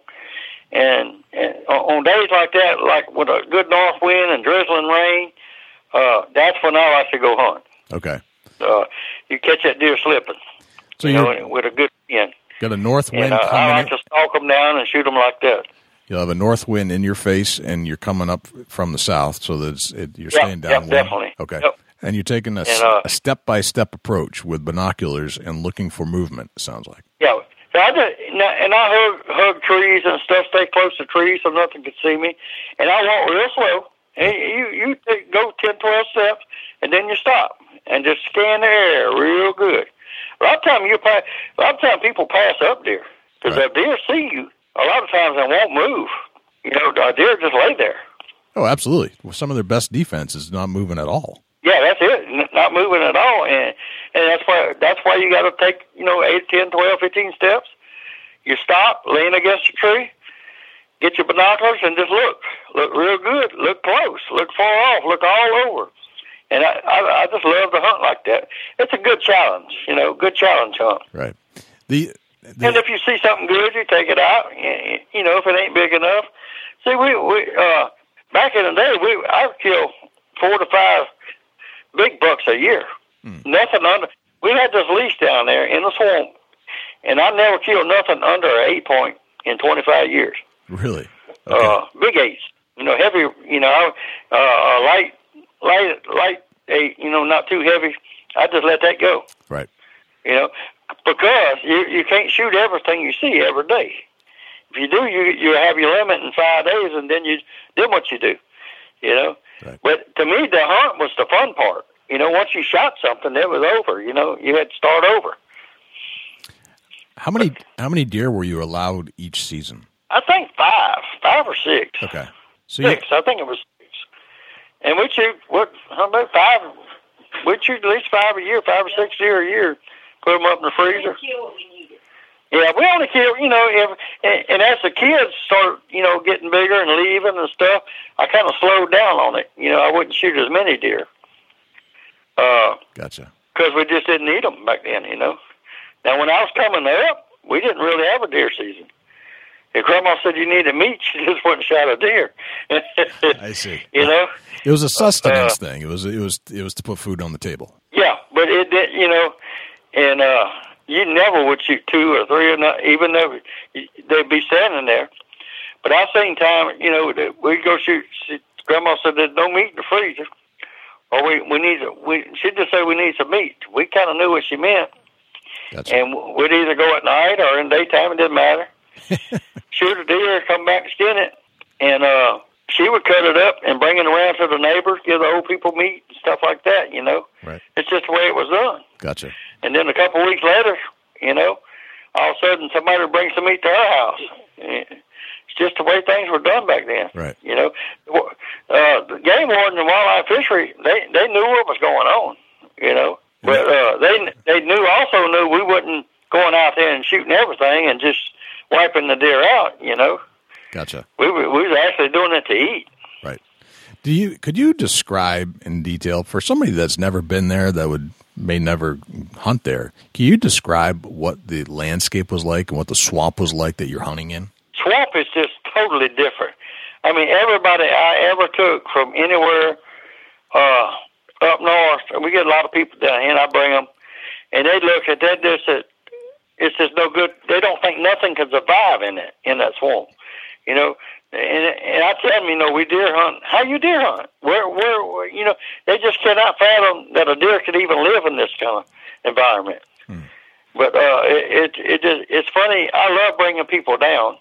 And, and on days like that, like with a good north wind and drizzling rain, uh, that's when I like to go hunt. Okay. Uh, you catch that deer slipping, So you know, with a good wind. got a north wind And uh, I coming like in. to stalk them down and shoot them like that. You'll have a north wind in your face, and you're coming up from the south, so that it, you're Yep, staying yep, downwind. definitely. Okay. Yep. And you're taking a, And, uh, a step-by-step approach with binoculars and looking for movement. Sounds like. Yeah. So I just, and I hug, hug trees and stuff, stay close to trees so nothing can see me. And I walk real slow. And you you take, go 10, 12 steps, and then you stop and just scan the air real good. A lot of time you pass, a lot of time people pass up deer because Right. if deer see you, a lot of times they won't move. You know, a deer just lay there. Oh, absolutely. Well, some of their best defense is not moving at all. Yeah, that's it. Not moving at all, and and that's why that's why you got to take you know eight, ten, twelve, fifteen steps. You stop, lean against a tree, get your binoculars, and just look. Look real good. Look close. Look far off. Look all over. And I, I, I just love to hunt like that. It's a good challenge, you know, good challenge hunt. Right. The, the And if you see something good, you take it out. You know, if it ain't big enough. See, we we uh back in the day, we I would kill four to five big bucks a year. Nothing under. We had this lease down there in the swamp, and I never killed nothing under an eight point in twenty five years. really. Okay. Uh, big eights, you know, heavy, you know, uh, uh, light, light, light a you know, not too heavy. I just let that go right. you know, because you you can't shoot everything you see every day. If you do, you you have your limit in five days, and then you then what you do, you know. Right. But to me, the hunt was the fun part. You know, once you shot something, it was over. You know, you had to start over. How many how many deer were you allowed each season? I think five, five or six, Okay. So you, six. I think it was. And we shoot what? How about five? We shoot at least five a year, five or six deer a year. Put them up in the freezer. kill what we needed. Yeah, we only kill, you know, if, and, and as the kids start, you know, getting bigger and leaving and stuff, I kind of slowed down on it. You know, I wouldn't shoot as many deer because gotcha. Because we just didn't need them back then, you know. Now, when I was coming up, we didn't really have a deer season. If Grandma said you need needed meat, [laughs] she just wouldn't shot a deer. I see. [laughs] you know, It was a sustenance Uh, thing. It was it was it was to put food on the table. Yeah, but it did, you know, and uh, you never would shoot two or three, or not, even though they'd be standing there. But I seen time, you know, that we'd go shoot. She, Grandma said there's no meat in the freezer, or we we need we. She'd just say we need some meat. We kind of knew what she meant, Gotcha. and we'd either go at night or in daytime. It didn't matter. Shoot a deer, come back and skin it, and uh, she would cut it up and bring it around to the neighbors, give the old people meat and stuff like that. You know, Right. it's just the way it was done. Gotcha. And then a couple of weeks later, you know, all of a sudden somebody would bring some meat to our house. It's just the way things were done back then. Right. You know, uh, the game warden and wildlife fishery, they they knew what was going on. You know, but uh, they they knew also knew we wasn't going out there and shooting everything and just wiping the deer out. You know, Gotcha. we were, we was actually doing it to eat. Right. Do you could you describe in detail for somebody that's never been there that would may never hunt there? Can you describe what the landscape was like and what the swamp was like that you're hunting in? swamp is just totally different. I mean, everybody I ever took from anywhere uh, up north, we get a lot of people down here, and I bring them, and they look at that. It, it's just no good. They don't think nothing can survive in it in that swamp, you know. And and I tell them, you know, we deer hunt. How you deer hunt? Where where, where you know? They just cannot fathom that a deer could even live in this kind of environment. But uh, it, it it just it's funny. I love bringing people down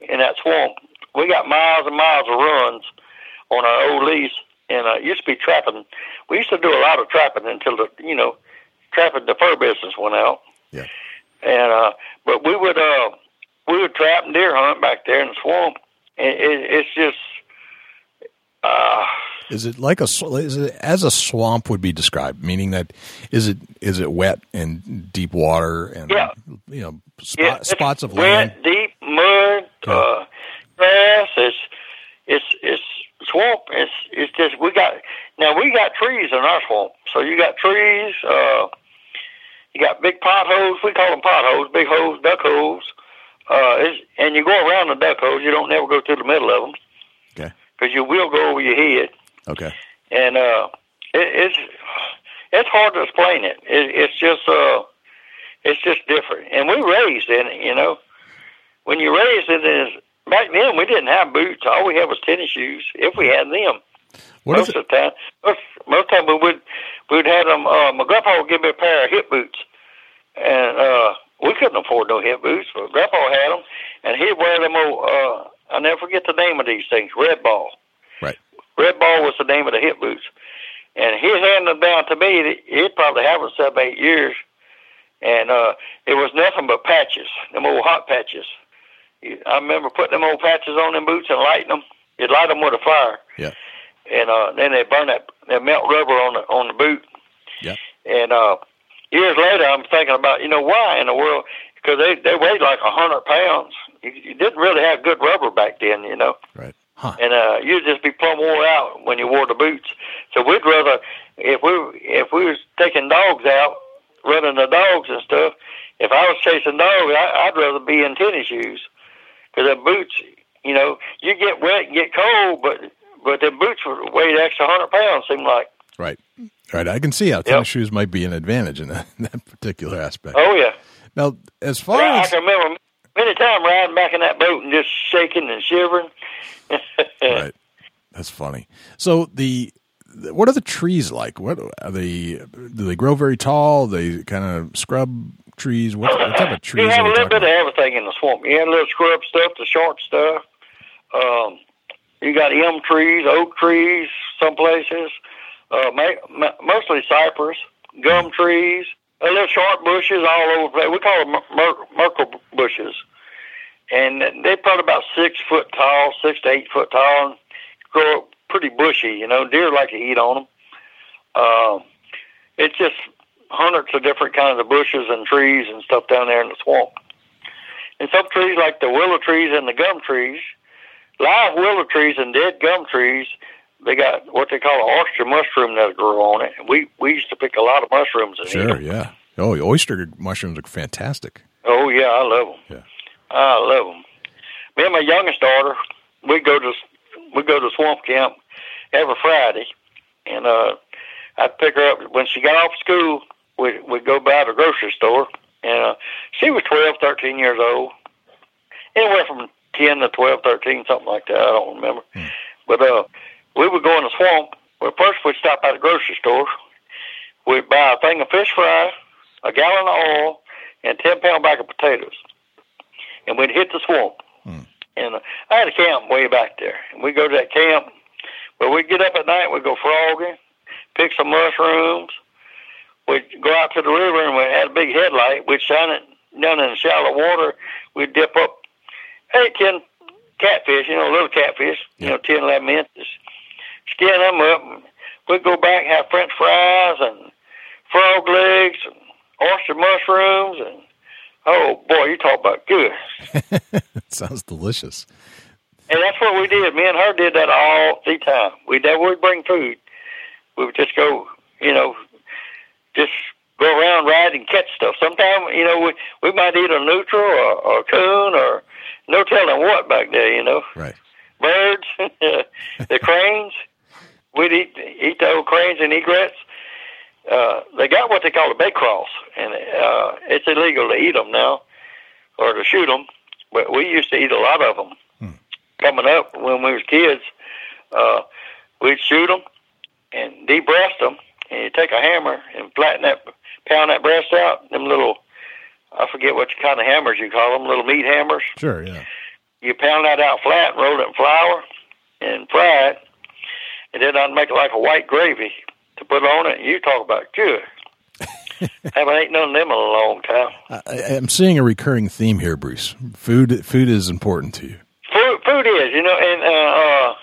in that swamp. We got miles and miles of runs on our old lease, and uh, it used to be trapping. We used to do a lot of trapping until the you know trapping the fur business went out. Yeah. And uh, but we would uh we would trap and deer hunt back there in the swamp. It, it, it's just uh Is it like a is it as a swamp would be described? Meaning that is it is it wet and deep water and Yeah. you know spot, yeah, spots of wet, land? deep mud, Yeah. uh, grass. It's it's it's swamp. It's it's just we got now we got trees in our swamp. So you got trees. Uh, you got big potholes. We call them potholes, big holes, duck holes. Uh, it's, and you go around the duck holes, you don't never go through the middle of them. Okay. Because you will go over your head, Okay. and uh, it, it's it's hard to explain it. it. It's just uh, it's just different. And we raised in it, you know. When you raised it, is back then we didn't have boots. All we had was tennis shoes, if we had them. What most of the time, most, most time we would we'd have them. Uh, my grandpa would give me a pair of hip boots, and uh, we couldn't afford no hip boots, but grandpa had them, and he'd wear them. Old, uh, I'll never forget the name of these things. Red Ball. Right. Red Ball was the name of the hip boots, and he handed them down to me. He'd probably have them seven, eight years, and uh, it was nothing but patches, them old hot patches. I remember putting them old patches on them boots and lighting them. You'd light them with a fire Yeah. And uh, then they burn that they melt rubber on the on the boot. Yeah. And uh, years later, I'm thinking about you know why in the world because they they weighed like a hundred pounds. You, you didn't really have good rubber back then, you know, Right. Huh. and uh, you'd just be plumb wore out when you wore the boots. So we'd rather if we if we was taking dogs out, running the dogs and stuff. If I was chasing dogs, I, I'd rather be in tennis shoes because the boots, you know, you get wet and get cold, but but the boots were weighed extra hundred pounds. Seemed like. Right. Right. I can see how tennis shoes might be an advantage in that, in [laughs] that particular aspect. Oh yeah. Now, as far But I, I can remember many times riding back in that boat and just shaking and shivering. [laughs] right, that's funny. So the what are the trees like? What are they? Do they grow very tall? They kind of scrub trees. What, what type of trees? You are have a little bit of everything in the swamp. You have little scrub stuff, the short stuff. Um, you got elm trees, oak trees, some places. Uh, ma- ma- mostly cypress, gum trees, a little short bushes all over the. We call them mer- myrtle bushes, and they're probably about six foot tall, six to eight foot tall, and grow pretty bushy. You know, deer like to eat on them. Um, it's just hundreds of different kinds of bushes and trees and stuff down there in the swamp. And some trees, like the willow trees and the gum trees, live willow trees and dead gum trees, they got what they call an oyster mushroom that grow on it. We we used to pick a lot of mushrooms and eat Sure. 'em. Yeah. Oh, oyster mushrooms are fantastic. Oh yeah, I love them. Yeah. I love them. Me and my youngest daughter, we go to we go to swamp camp every Friday, and uh, I'd pick her up when she got off school. We we'd go by the grocery store, and uh, she was twelve, thirteen years old, anywhere from ten to twelve, thirteen, something like that. I don't remember, but uh, we would go in the swamp. Well, first we'd stop at the grocery store. We'd buy a thing of fish fry, a gallon of oil, and ten pound bag of potatoes, and we'd hit the swamp. And uh, I had a camp way back there. And we'd go to that camp, but we'd get up at night, we'd go frogging, pick some mushrooms. We'd go out to the river and we had a big headlight. We'd shine it down in the shallow water. We'd dip up eight, ten catfish, you know, little catfish, you know, ten, eleven inches. Skin them up. And we'd go back and have French fries and frog legs and oyster mushrooms and oh boy, you talk about good. [laughs] Sounds delicious. And that's what we did. Me and her did that all the time. We never would bring food. We would just go, you know, just go around, ride, and catch stuff. Sometimes, you know, we we might eat a nutria or, or a coon or no telling what back there. You know, Right. birds, [laughs] the cranes. We'd eat eat the old cranes and egrets. Uh, they got what they call a bec-croche, and uh, it's illegal to eat them now or to shoot them. But we used to eat a lot of them coming up when we was kids. Uh, we'd shoot them and de-breast them, and you take a hammer and flatten that, pound that breast out. Them little, I forget what kind of hammers you call them, little meat hammers. Sure. Yeah. You pound that out flat, and roll it in flour, and fry it, and then I'd make it like a white gravy to put on it. And you talk about good. [laughs] Haven't ate none of them in a long time. I, I- I'm seeing a recurring theme here, Bruce. Food. Food is important to you. Food, food is, you know, and uh, uh,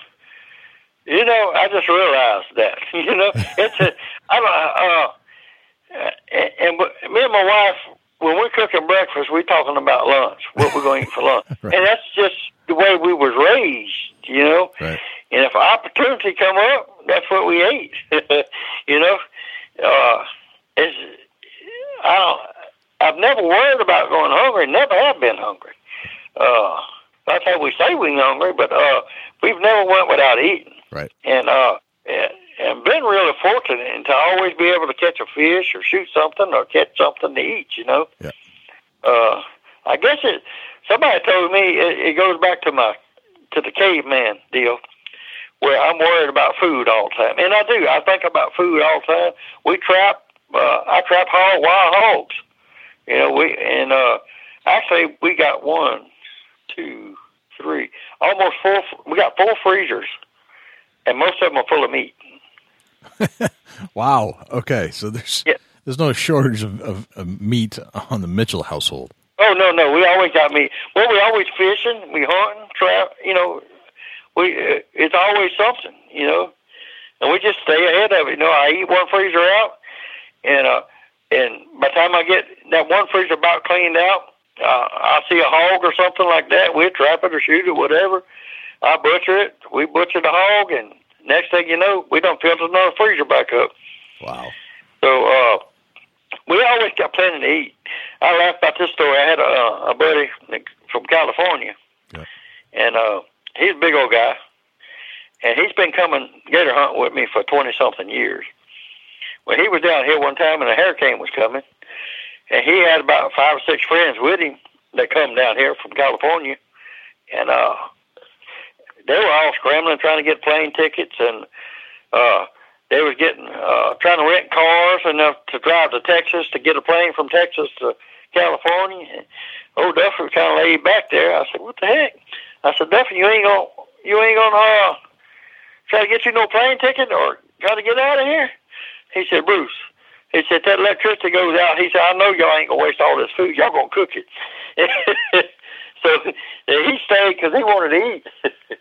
you know, I just realized that, [laughs] you know, it's a, I don't, uh, and, and me and my wife, when we're cooking breakfast, we're talking about lunch, what we're going to eat for lunch, [laughs] Right. and that's just the way we was raised, you know. Right. And if opportunity come up, that's what we ate, [laughs] you know. Uh, it's, I don't, I've never worried about going hungry. Never have been hungry. Uh, that's how we say we're hungry, but uh, we've never went without eating. Right. And uh, and, and been really fortunate to always be able to catch a fish or shoot something or catch something to eat. You know. Yeah. Uh, I guess it. Somebody told me it, it goes back to my to the caveman deal, where I'm worried about food all the time, and I do. I think about food all the time. We trap. Uh, I trap hog, wild hogs. You know, we and uh, actually we got one, two, three, almost four. We got four freezers, and most of them are full of meat. [laughs] Wow. Okay. So there's Yeah. there's no shortage of, of, of meat on the Mitchell household. Oh no, no, we always got meat. Well, we always fishing, we hunting, trap. You know, we uh, it's always something. You know, and we just stay ahead of it. You know, I eat one freezer out, and uh, and by the time I get that one freezer about cleaned out, uh, I see a hog or something like that. We trap it or shoot it, whatever. I butcher it. We butcher the hog, and next thing you know, we don't fill another freezer back up. Wow. So uh, we always got plenty to eat. I laugh about this story. I had a, a buddy from California, Yeah. and uh, he's a big old guy, and he's been coming gator hunting with me for twenty something years. Well, he was down here one time, and a hurricane was coming, and he had about five or six friends with him that come down here from California, and uh, they were all scrambling trying to get plane tickets, and uh, they was getting uh, trying to rent cars enough to drive to Texas to get a plane from Texas to California. And old Duffy was kind of laid back there. I said, "What the heck?" I said, "Duffy, you ain't gonna you ain't gonna uh, try to get you no plane ticket or try to get out of here." He said, "Bruce." He said that electricity goes out. He said, "I know y'all ain't gonna waste all this food. Y'all gonna cook it." [laughs] so he stayed because he wanted to eat. [laughs]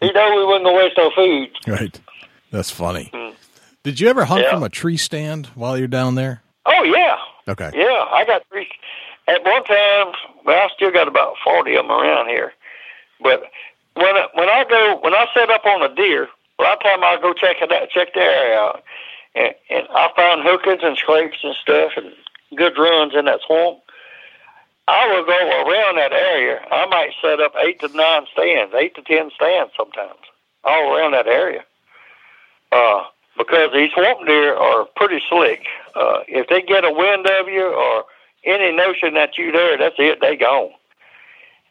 he know we wouldn't waste no food. [laughs] Right. That's funny. Hmm. Did you ever hunt. Yeah. from a tree stand while you're down there? Oh yeah, Okay. Yeah, I got three. At one time, well, I still got about forty of them around here. But when I, when I go when I set up on a deer, a lot of time I go check it out, check the area out, and, and I find hookers and scrapes and stuff and good runs in that swamp. I will go around that area. I might set up eight to nine stands, eight to ten stands sometimes, all around that area. Uh, because these swamp deer are pretty slick. Uh, if they get a wind of you or any notion that you there, that's it. They gone.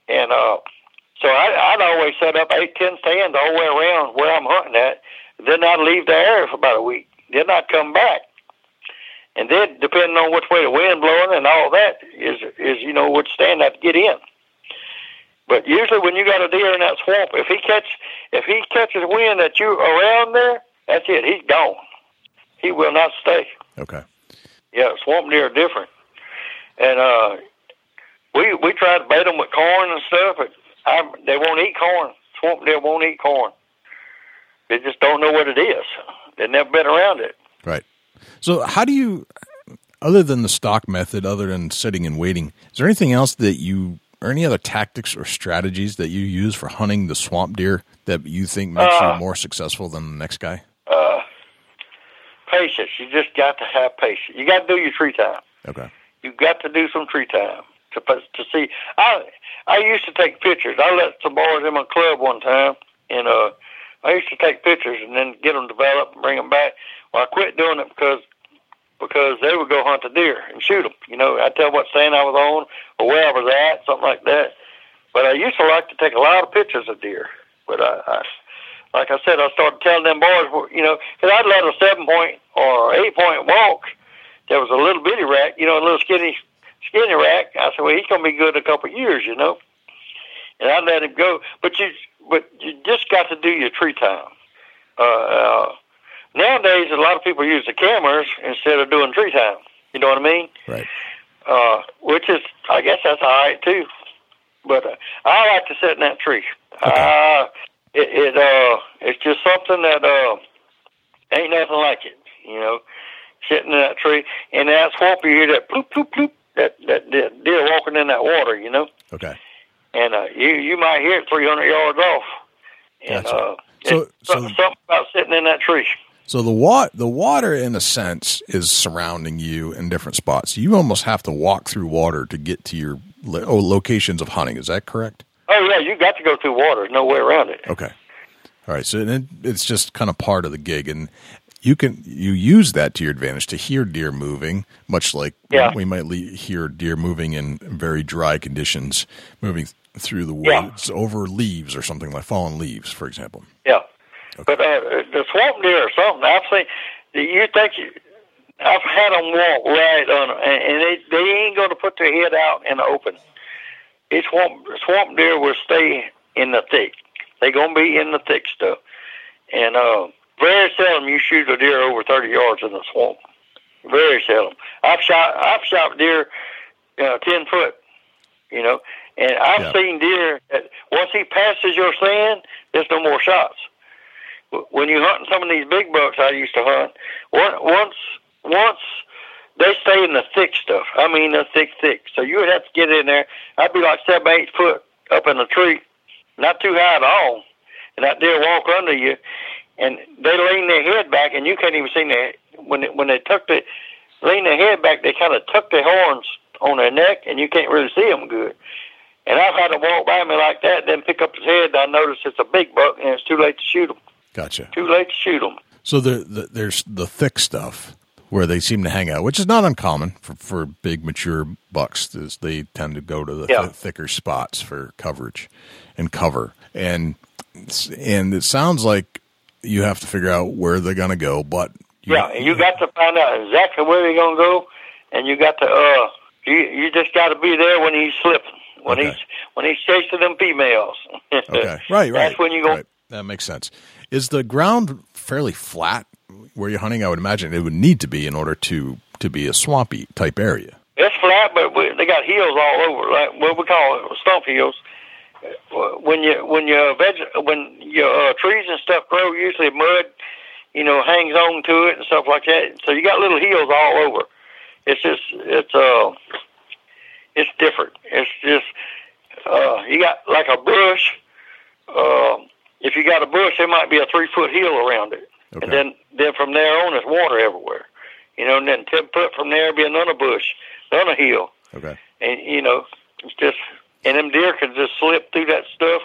And uh, so I, I'd always set up eight, ten stands all the way around where I'm hunting at. Then I'd leave the area for about a week. Then I'd come back. And then, depending on which way the wind blowing and all that, is you know which stand I'd get in. But usually, when you got a deer in that swamp, if he catch if he catches wind that you around there, that's it. He's gone. He will not stay. Okay. Yeah, swamp deer are different, and uh, we we try to bait them with corn and stuff, but I, they won't eat corn. Swamp deer won't eat corn. They just don't know what it is. They've never been around it. Right. So how do you, other than the stock method, other than sitting and waiting, is there anything else that you, or any other tactics or strategies that you use for hunting the swamp deer that you think makes Uh, you more successful than the next guy? Uh, patience. You just got to have patience. You got to do your tree time. Okay. You got to do some tree time to to see. I I used to take pictures. I let some boys in my club one time, and uh, I used to take pictures and then get them developed and bring them back. Well, I quit doing it because because they would go hunt the deer and shoot them. You know, I'd tell what stand I was on or where I was at, something like that. But I used to like to take a lot of pictures of deer. But I, I like I said, I started telling them boys, you know, because I'd let a seven point or eight point walk. There was a little bitty rack, you know, a little skinny, skinny rack. I said, well, he's gonna be good in a couple of years, you know. And I let him go, but you, but you just got to do your tree time. Uh, uh, nowadays, a lot of people use the cameras instead of doing tree time. You know what I mean? Right. uh, which is, I guess that's all right too. But uh, I like to sit in that tree. Uh, it, it uh, it's just something that uh, ain't nothing like it. You know, sitting in that tree, and in that swamp you hear that bloop bloop bloop, that that, that deer walking in that water. You know, Okay. and uh, you you might hear it 300 yards off. And Gotcha. uh, So- so- something about sitting in that tree. So the wa- the water, in a sense, is surrounding you in different spots. You almost have to walk through water to get to your lo- oh, locations of hunting. Is that correct? Oh yeah, you got to go through water. There's no way around it. Okay. All right. So then it's just kind of part of the gig, and you can you use that to your advantage to hear deer moving, much like Yeah. we might le- hear deer moving in very dry conditions, moving through the Yeah. woods over leaves or something like fallen leaves, for example. Yeah. But uh, the swamp deer or something, I've seen. You think you, I've had them walk right on, and and they they ain't going to put their head out in the open. These swamp swamp deer will stay in the thick. They gonna be in the thick stuff, and uh, very seldom you shoot a deer over thirty yards in the swamp. Very seldom. I've shot I've shot deer uh, ten foot, you know, and I've Yeah. seen deer that once he passes your sand, there's no more shots. When you hunt some of these big bucks I used to hunt, once once they stay in the thick stuff. I mean the thick, thick. So you would have to get in there. I'd be like seven, eight foot up in the tree, not too high at all, and that deer walk under you, and they lean their head back, and you can't even see their when they, when they tuck the lean their head back. They kind of tuck their horns on their neck, and you can't really see them good. And I've had them walk by me like that, then pick up his head. And I notice it's a big buck, and it's too late to shoot him. Gotcha. Too late to shoot them. So the, the, there's the thick stuff where they seem to hang out, which is not uncommon for, for big mature bucks. Is they tend to go to the Yeah. th- thicker spots for coverage and cover, and and it sounds like you have to figure out where they're going to go. But you, Yeah, you got to find out exactly where they're gonna go, and you got to uh, you you just got to be there when he's slipping, when Okay. he's when he's chasing them females. [laughs] okay, right, right. That's when you go. right. That makes sense. Is the ground fairly flat where you're hunting? I would imagine it would need to be in order to to be a swampy type area. It's flat, but we, they got hills all over, like what we call stump hills. When you when your veg when your uh, trees and stuff grow, usually mud, you know, hangs on to it and stuff like that. So you got little hills all over. It's just it's uh it's different. It's just uh you got like a bush. Uh, if you got a bush, there might be a three foot hill around it, Okay. and then then from there on, there's water everywhere. You know, and then ten foot from there be another bush, another hill Okay. and you know, it's just and them deer can just slip through that stuff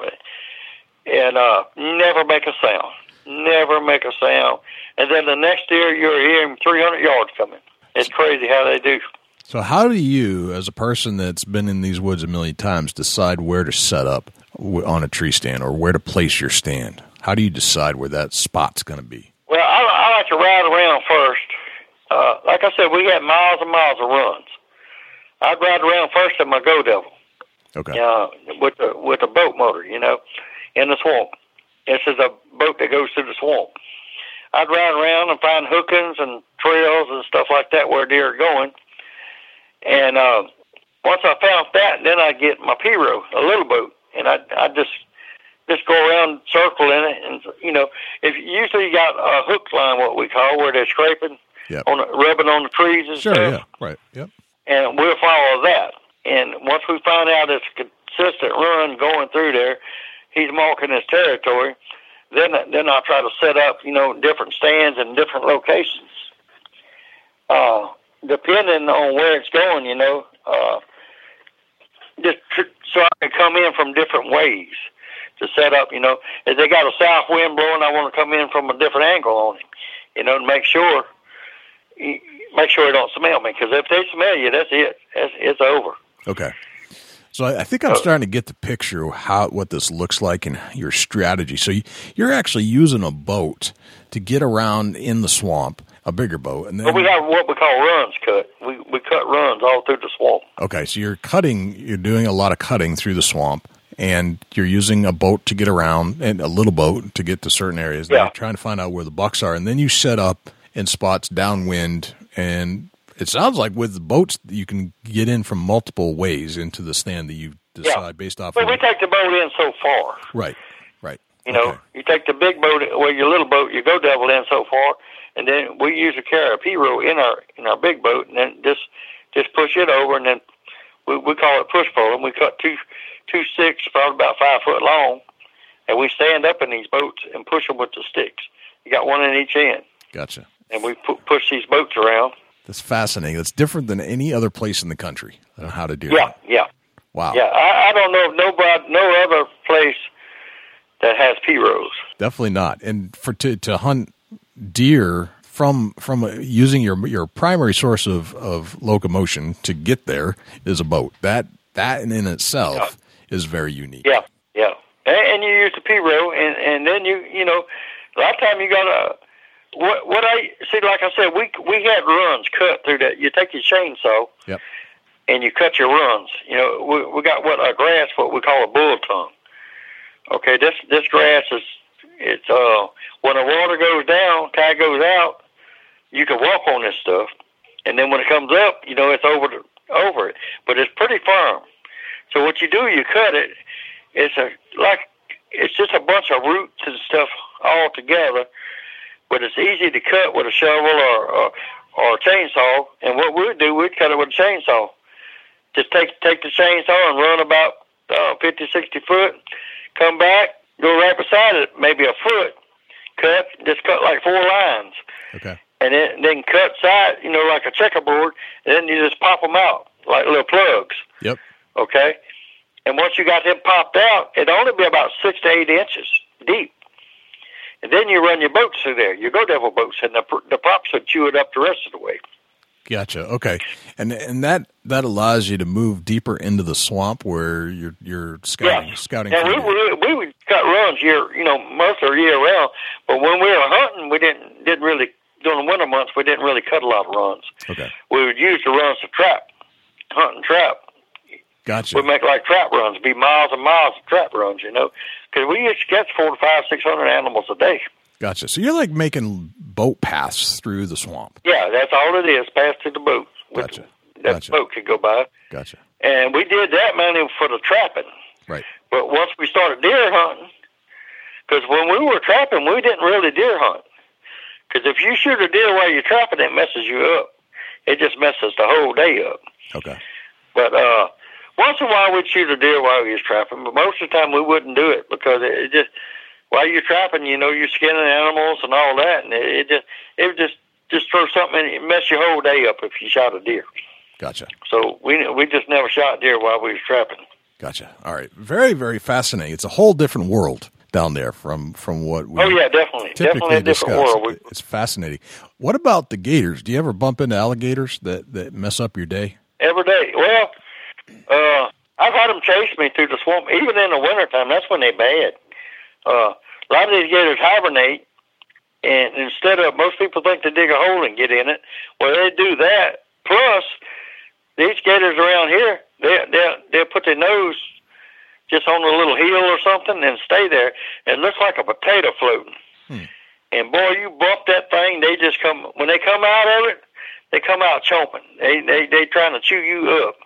and uh never make a sound, never make a sound, and then the next deer you're hearing 300 yards coming. It's crazy how they do. So, how do you, as a person that's been in these woods a million times, decide where to set up on a tree stand or where to place your stand? How do you decide where that spot's going to be? Well, I, I like to ride around first. Uh, like I said, we had miles and miles of runs. I'd ride around first in my Go Devil. Okay. uh, with the with a boat motor, you know, in the swamp. This is a boat that goes through the swamp. I'd ride around and find hookings and trails and stuff like that where deer are going. And uh, once I found that, then I'd get my pirogue, a little boat, and I'd, I'd just just go around circle in it. And you know, if usually you got a hook line, what we call, where they're scraping Yep. on rubbing on the trees and Sure. stuff Yeah. Right. Yep. and we'll follow that. And once we find out it's a consistent run going through there, he's marking his territory. Then, then I'll try to set up, you know, different stands in different locations, uh, depending on where it's going. You know, uh, just tr- so I can come in from different ways to set up. You know, if they got a south wind blowing, I want to come in from a different angle on it. You know, to make sure make sure they don't smell me because if they smell you, that's it. That's, it's over. Okay. So I, I think I'm oh. starting to get the picture of how what this looks like and your strategy. So you, you're actually using a boat to get around in the swamp, a bigger boat, and then But we have what we call runs cut. We we cut runs all through the swamp. Okay, so you're cutting, you're doing a lot of cutting through the swamp, and you're using a boat to get around, and a little boat to get to certain areas. Yeah. You're trying to find out where the bucks are, and then you set up in spots downwind. And it sounds like with the boats, you can get in from multiple ways into the stand that you decide Yeah. based off. But of we take the boat in so far. right, right. You know, you take the big boat, well, your little boat, you go double in so far, and then we usually carry a pirogue in our in our big boat, and then just just push it over, and then we we call it push pole, and we cut two two sticks, probably about five foot long, and we stand up in these boats and push them with the sticks. You got one in each end, Gotcha. and we pu- push these boats around. That's fascinating. That's different than any other place in the country on how to do Yeah, that. yeah. Wow. Yeah, I, I don't know of nobody, no other place that has pirogues. Definitely not. And for to to hunt deer from from uh, using your your primary source of of locomotion to get there is a boat. That that in itself is very unique. Yeah, yeah. And, and you use the pirogue, and and then you you know, a lot of time you gotta. What what I see, like I said, we we had runs cut through that. You take your chainsaw. Yep. And you cut your runs. You know, we we got what a grass, what we call a bull tongue. Okay, this this grass is it's uh when the water goes down, tide goes out, you can walk on this stuff, and then when it comes up, you know it's over over it, but it's pretty firm. So what you do, you cut it. It's a like it's just a bunch of roots and stuff all together, but it's easy to cut with a shovel or or, or a chainsaw. And what we'd do, we'd cut it with a chainsaw. Just take take the chainsaw and run about uh, 50, 60 foot, come back, go right beside it, maybe a foot, cut, just cut like four lines Okay. and then then cut side, you know, like a checkerboard, and then you just pop them out like little plugs. Yep. Okay, and once you got them popped out, it'd only be about six to eight inches deep. And then you run your boats through there, your Go Devil boats, and the the props would chew it up the rest of the way. Gotcha. Okay. And and that that allows you to move deeper into the swamp where you're you're scouting Yeah. scouting. And we we would cut runs year, you know, most of the year round. But when we were hunting, we didn't didn't really during the winter months we didn't really cut a lot of runs. okay. We would use the runs to trap, hunt and trap. Gotcha. we make like trap runs, be miles and miles of trap runs, you know, because we used to catch four to five, six hundred animals a day. Gotcha. So you're like making boat paths through the swamp. Yeah, that's all it is. Pass to the boat. Gotcha. That Gotcha. boat could go by, Gotcha. and we did that mainly for the trapping. Right. But once we started deer hunting, because when we were trapping, we didn't really deer hunt. Because if you shoot a deer while you're trapping, it messes you up. It just messes the whole day up. Okay. But uh, once in a while we'd shoot a deer while we was trapping, but most of the time we wouldn't do it because it, it just while you're trapping, you know, you're skinning animals and all that, and it, it just it would just just throw something and it mess your whole day up if you shot a deer. Gotcha. So we we just never shot deer while we was trapping. Gotcha. All right. Very very fascinating. It's a whole different world down there from from what we Oh yeah, definitely, definitely a different discuss. world. We, It's fascinating. What about the gators? Do you ever bump into alligators that that mess up your day? every day. Well, uh, I've had them chase me through the swamp, even in the wintertime. That's when they bad. Uh, a lot of these gators hibernate, and instead of most people think to dig a hole and get in it, well, they do that. Plus, these gators around here, they they they put their nose just on a little hill or something and stay there. It looks like a potato floating. And boy, you bump that thing, they just come when they come out of it, they come out chomping. They they they trying to chew you up.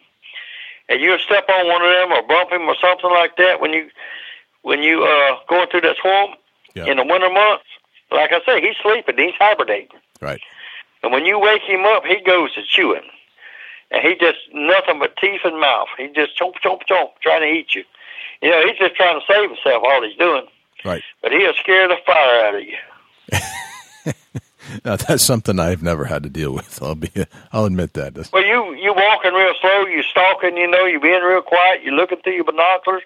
And you step on one of them or bump him or something like that when you when you uh going through that swamp Yeah. in the winter months. Like I say, he's sleeping, he's hibernating. Right. And when you wake him up, he goes to chewing. And he just nothing but teeth and mouth. He just chomp chomp chomp trying to eat you. You know, he's just trying to save himself all he's doing. Right. But he'll scare the fire out of you. [laughs] Now, that's something I've never had to deal with. I'll be. I'll admit that. That's- Well, you you walking real slow, you stalking, you know, you being real quiet, you looking through your binoculars,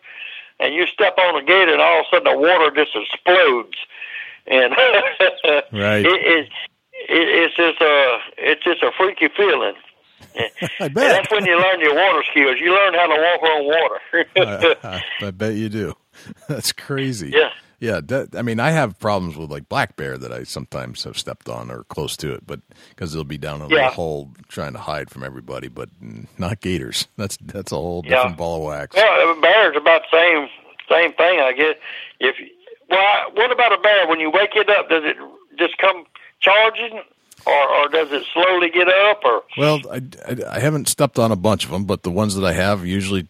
and you step on the gate, and all of a sudden the water just explodes, and [laughs] Right. it, it, it it's just a it's just a freaky feeling. [laughs] I And bet. that's when you learn your water skills. You learn how to walk on water. [laughs] I, I, I bet you do. That's crazy. Yeah. Yeah. That, I mean, I have problems with like black bear that I sometimes have stepped on or close to it, but because they'll be down a little Yeah. hole trying to hide from everybody, but not gators. [laughs] That's that's a whole Yeah. different ball of wax. well, a bear's about the same same thing, I guess. If well, what about a bear? When you wake it up, does it just come charging, or or does it slowly get up, or Well, I, I, I haven't stepped on a bunch of them, but the ones that I have usually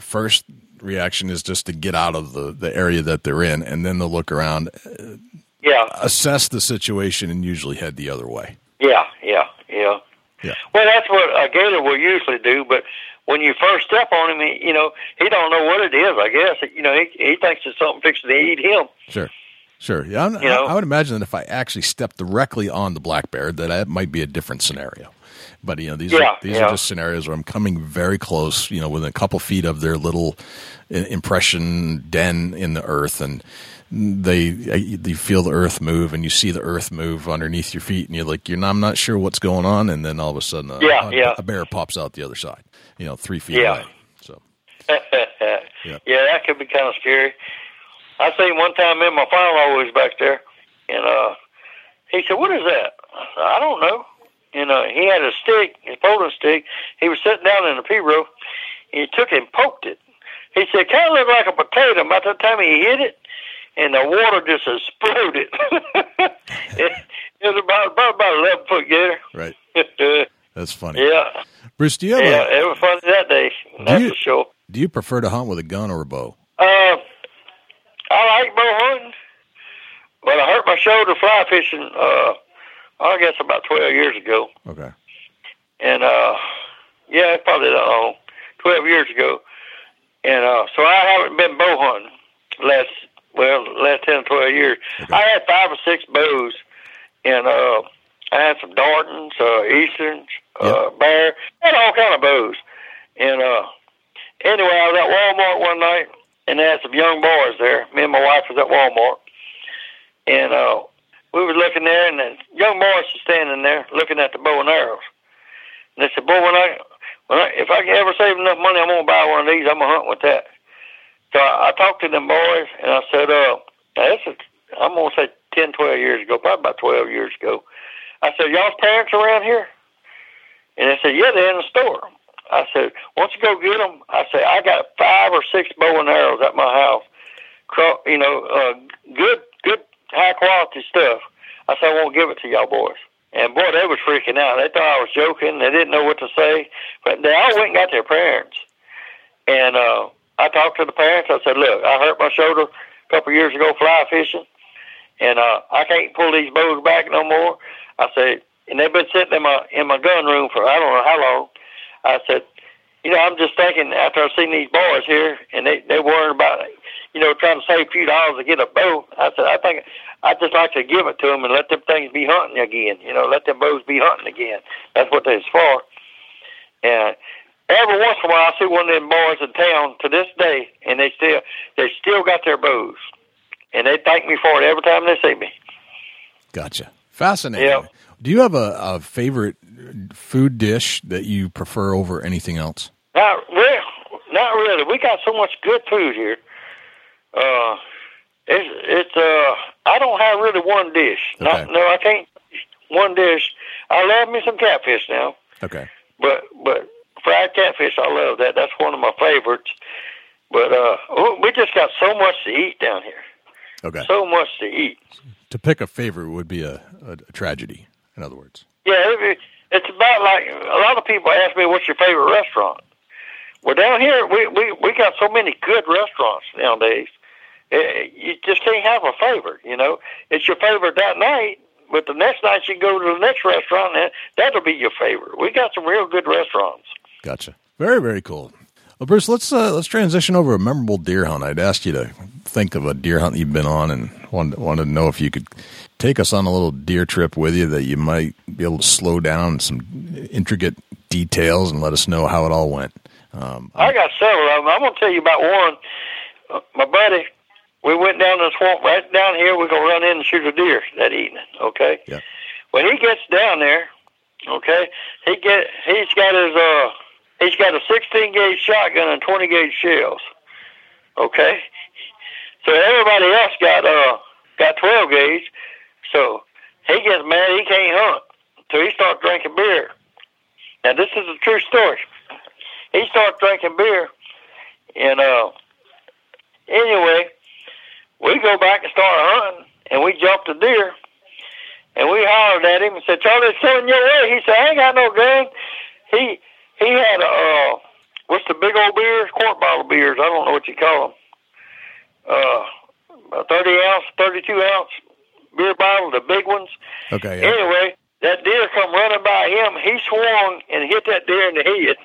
first reaction is just to get out of the, the area that they're in, and then they'll look around, yeah, assess the situation, and usually head the other way. Yeah, yeah, yeah. Yeah. Well, that's what uh, a gator will usually do. But when you first step on him, he, you know, he don't know what it is. I guess you know he he thinks it's something fixing to eat him. Sure. Sure. Yeah, I'm, You know? I, I would imagine that if I actually stepped directly on the black bear, that that might be a different scenario. But you know, these Yeah, are these yeah. are just scenarios where I'm coming very close, you know, within a couple feet of their little impression den in the earth, and they you feel the earth move, and you see the earth move underneath your feet, and you're like, you're not, I'm not sure what's going on, and then all of a sudden, a, Yeah, a, a bear pops out the other side, you know, three feet away. So [laughs] yeah, that could be kind of scary. I seen one time in my father was back there, and uh, he said, "What is that?" I said, "I don't know." And uh, he had a stick, his folding stick. He was sitting down in the pirogue, and he took it and poked it. He said, "Kind of looked like a potato." By the time he hit it, and the water just exploded. [laughs] it, it was about about about eleven foot gator. right, [laughs] that's funny. Yeah. Bruce, do you have yeah, a, it was fun that day. That's you- for sure. do you prefer to hunt with a gun or a bow? Uh, I like bow hunting, but I hurt my shoulder fly fishing. Uh, I guess about twelve years ago, Okay, and uh, yeah, probably that long, twelve years ago, and uh, so I haven't been bow hunting last well last ten or twelve years. I had five or six bows, and uh, I had some Dartons, uh, Easterns, uh, Bear, I had all kind of bows, and uh, anyway, I was at Walmart one night and they had some young boys there. Me and my wife was at Walmart, and uh, we was looking there, and the young boys were standing there looking at the bow and arrows. And they said, "Boy, when I, when I if I can ever save enough money, I'm gonna buy one of these. I'm gonna hunt with that." So I, I talked to them boys, and I said, "Uh, this is I'm gonna say ten, twelve years ago, probably about twelve years ago." I said, "Y'all's parents around here?" And they said, "Yeah, they're in the store." I said, "Why don't you go get them?" I said, "I got five or six bow and arrows at my house. You know, uh, good, good, high quality stuff." I said, "I won't give it to y'all boys." And boy, they was freaking out. They thought I was joking. They didn't know what to say, but they all went and got their parents. And uh, I talked to the parents. I said, "Look, I hurt my shoulder a couple years ago fly fishing, and uh, I can't pull these bows back no more." I said, and they've been sitting in my in my gun room for I don't know how long. I said, you know, I'm just thinking after I've seen these boys here, and they they worrying about, you know, trying to save a few dollars to get a bow. I said, I think I'd just like to give it to them and let them things be hunting again. You know, let them bows be hunting again. That's what they's for. And every once in a while, I see one of them boys in town to this day, and they still they still got their bows, and they thank me for it every time they see me. gotcha. Fascinating. Yeah. Do you have a, a favorite food dish that you prefer over anything else? Not really. Not really. We got so much good food here. Uh, it's it's uh. I don't have really one dish. Not, no, I can't. One dish. I love me some catfish now, Okay. but but fried catfish, I love that. That's one of my favorites. But uh, oh, we just got so much to eat down here. Okay. So much to eat. to pick a favorite would be a, a, a tragedy. In other words. Yeah, it, it's about like a lot of people ask me, "What's your favorite restaurant?" Well, down here we we we got so many good restaurants nowadays. Eh, You just can't have a favorite. You know, it's your favorite that night, but the next night you go to the next restaurant, and that'll be your favorite. We got some real good restaurants. Gotcha. Very very cool. Well, Bruce, let's uh, let's transition over a memorable deer hunt. I'd asked you to think of a deer hunt you've been on, and wanted, wanted to know if you could take us on a little deer trip with you that you might be able to slow down some intricate details and let us know how it all went. Um, I got several of them. I'm gonna tell you about one. Uh, my buddy, we went down to the swamp right down here. We're gonna run in and shoot a deer that evening. Okay. Yeah. When he gets down there, okay, he get he's got his uh he's got a 16 gauge shotgun and 20 gauge shells. Okay. So everybody else got uh got 12 gauge. So he gets mad. He can't hunt. So he starts drinking beer. Now this is a true story he started drinking beer, and uh, anyway, we go back and start hunting, and we jumped a deer, and we hollered at him and said, "Charlie, it's coming your way." He said, "I ain't got no gun." He he had a uh, what's the big old beers, quart bottle beers? I don't know what you call them. Uh, a thirty ounce, thirty two ounce beer bottle, the big ones. okay. Yeah. Anyway, that deer come running by him. He swung and hit that deer in the head.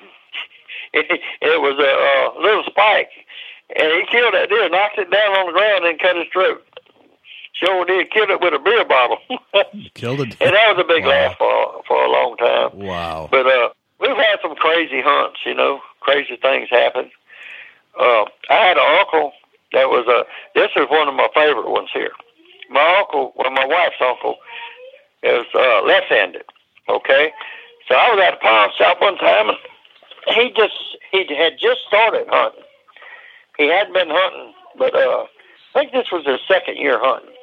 [laughs] it, was a uh, little spike, and he killed that deer, knocked it down on the ground, and cut his throat. Sure did. Killed it with a beer bottle. [laughs] Killed it. [laughs] and that was a big Wow. laugh for for a long time. Wow. But uh, we've had some crazy hunts, you know, crazy things happen. Uh, I had an uncle that was a. This is one of my favorite ones here. My uncle, well, my wife's uncle, is uh, left-handed. Okay, so I was at a pawn shop one time, and he just he had just started hunting. He hadn't been hunting, but uh, I think this was his second year hunting.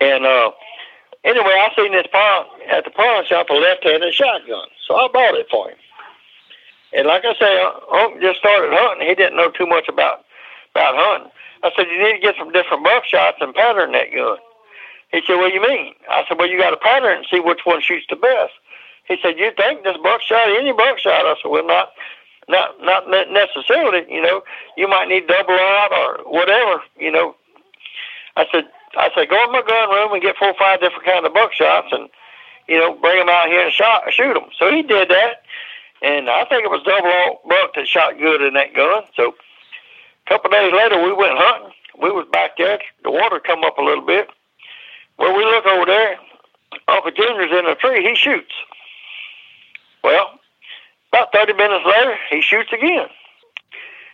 And uh, anyway, I seen this pawn at the pawn shop a left-handed shotgun, so I bought it for him. And like I say, uh, Uncle just started hunting. He didn't know too much about about hunting. I said, you need to get some different buckshots and pattern that gun. He said, what do you mean? I said, well, you got to pattern and see which one shoots the best. He said, you think this buckshot, any buckshot? I said, well, not, not, not necessarily. You know, you might need double out or whatever. You know, I said, I said, go in my gun room and get four or five different kind of buckshots and, you know, bring them out here and shot, shoot them. So he did that, and I think it was double O buck that shot good in that gun. So a couple days later, we went hunting. We was back there. The water come up a little bit. Well, we look over there. Uncle Junior's in a tree. He shoots. Well, about 30 minutes later, he shoots again.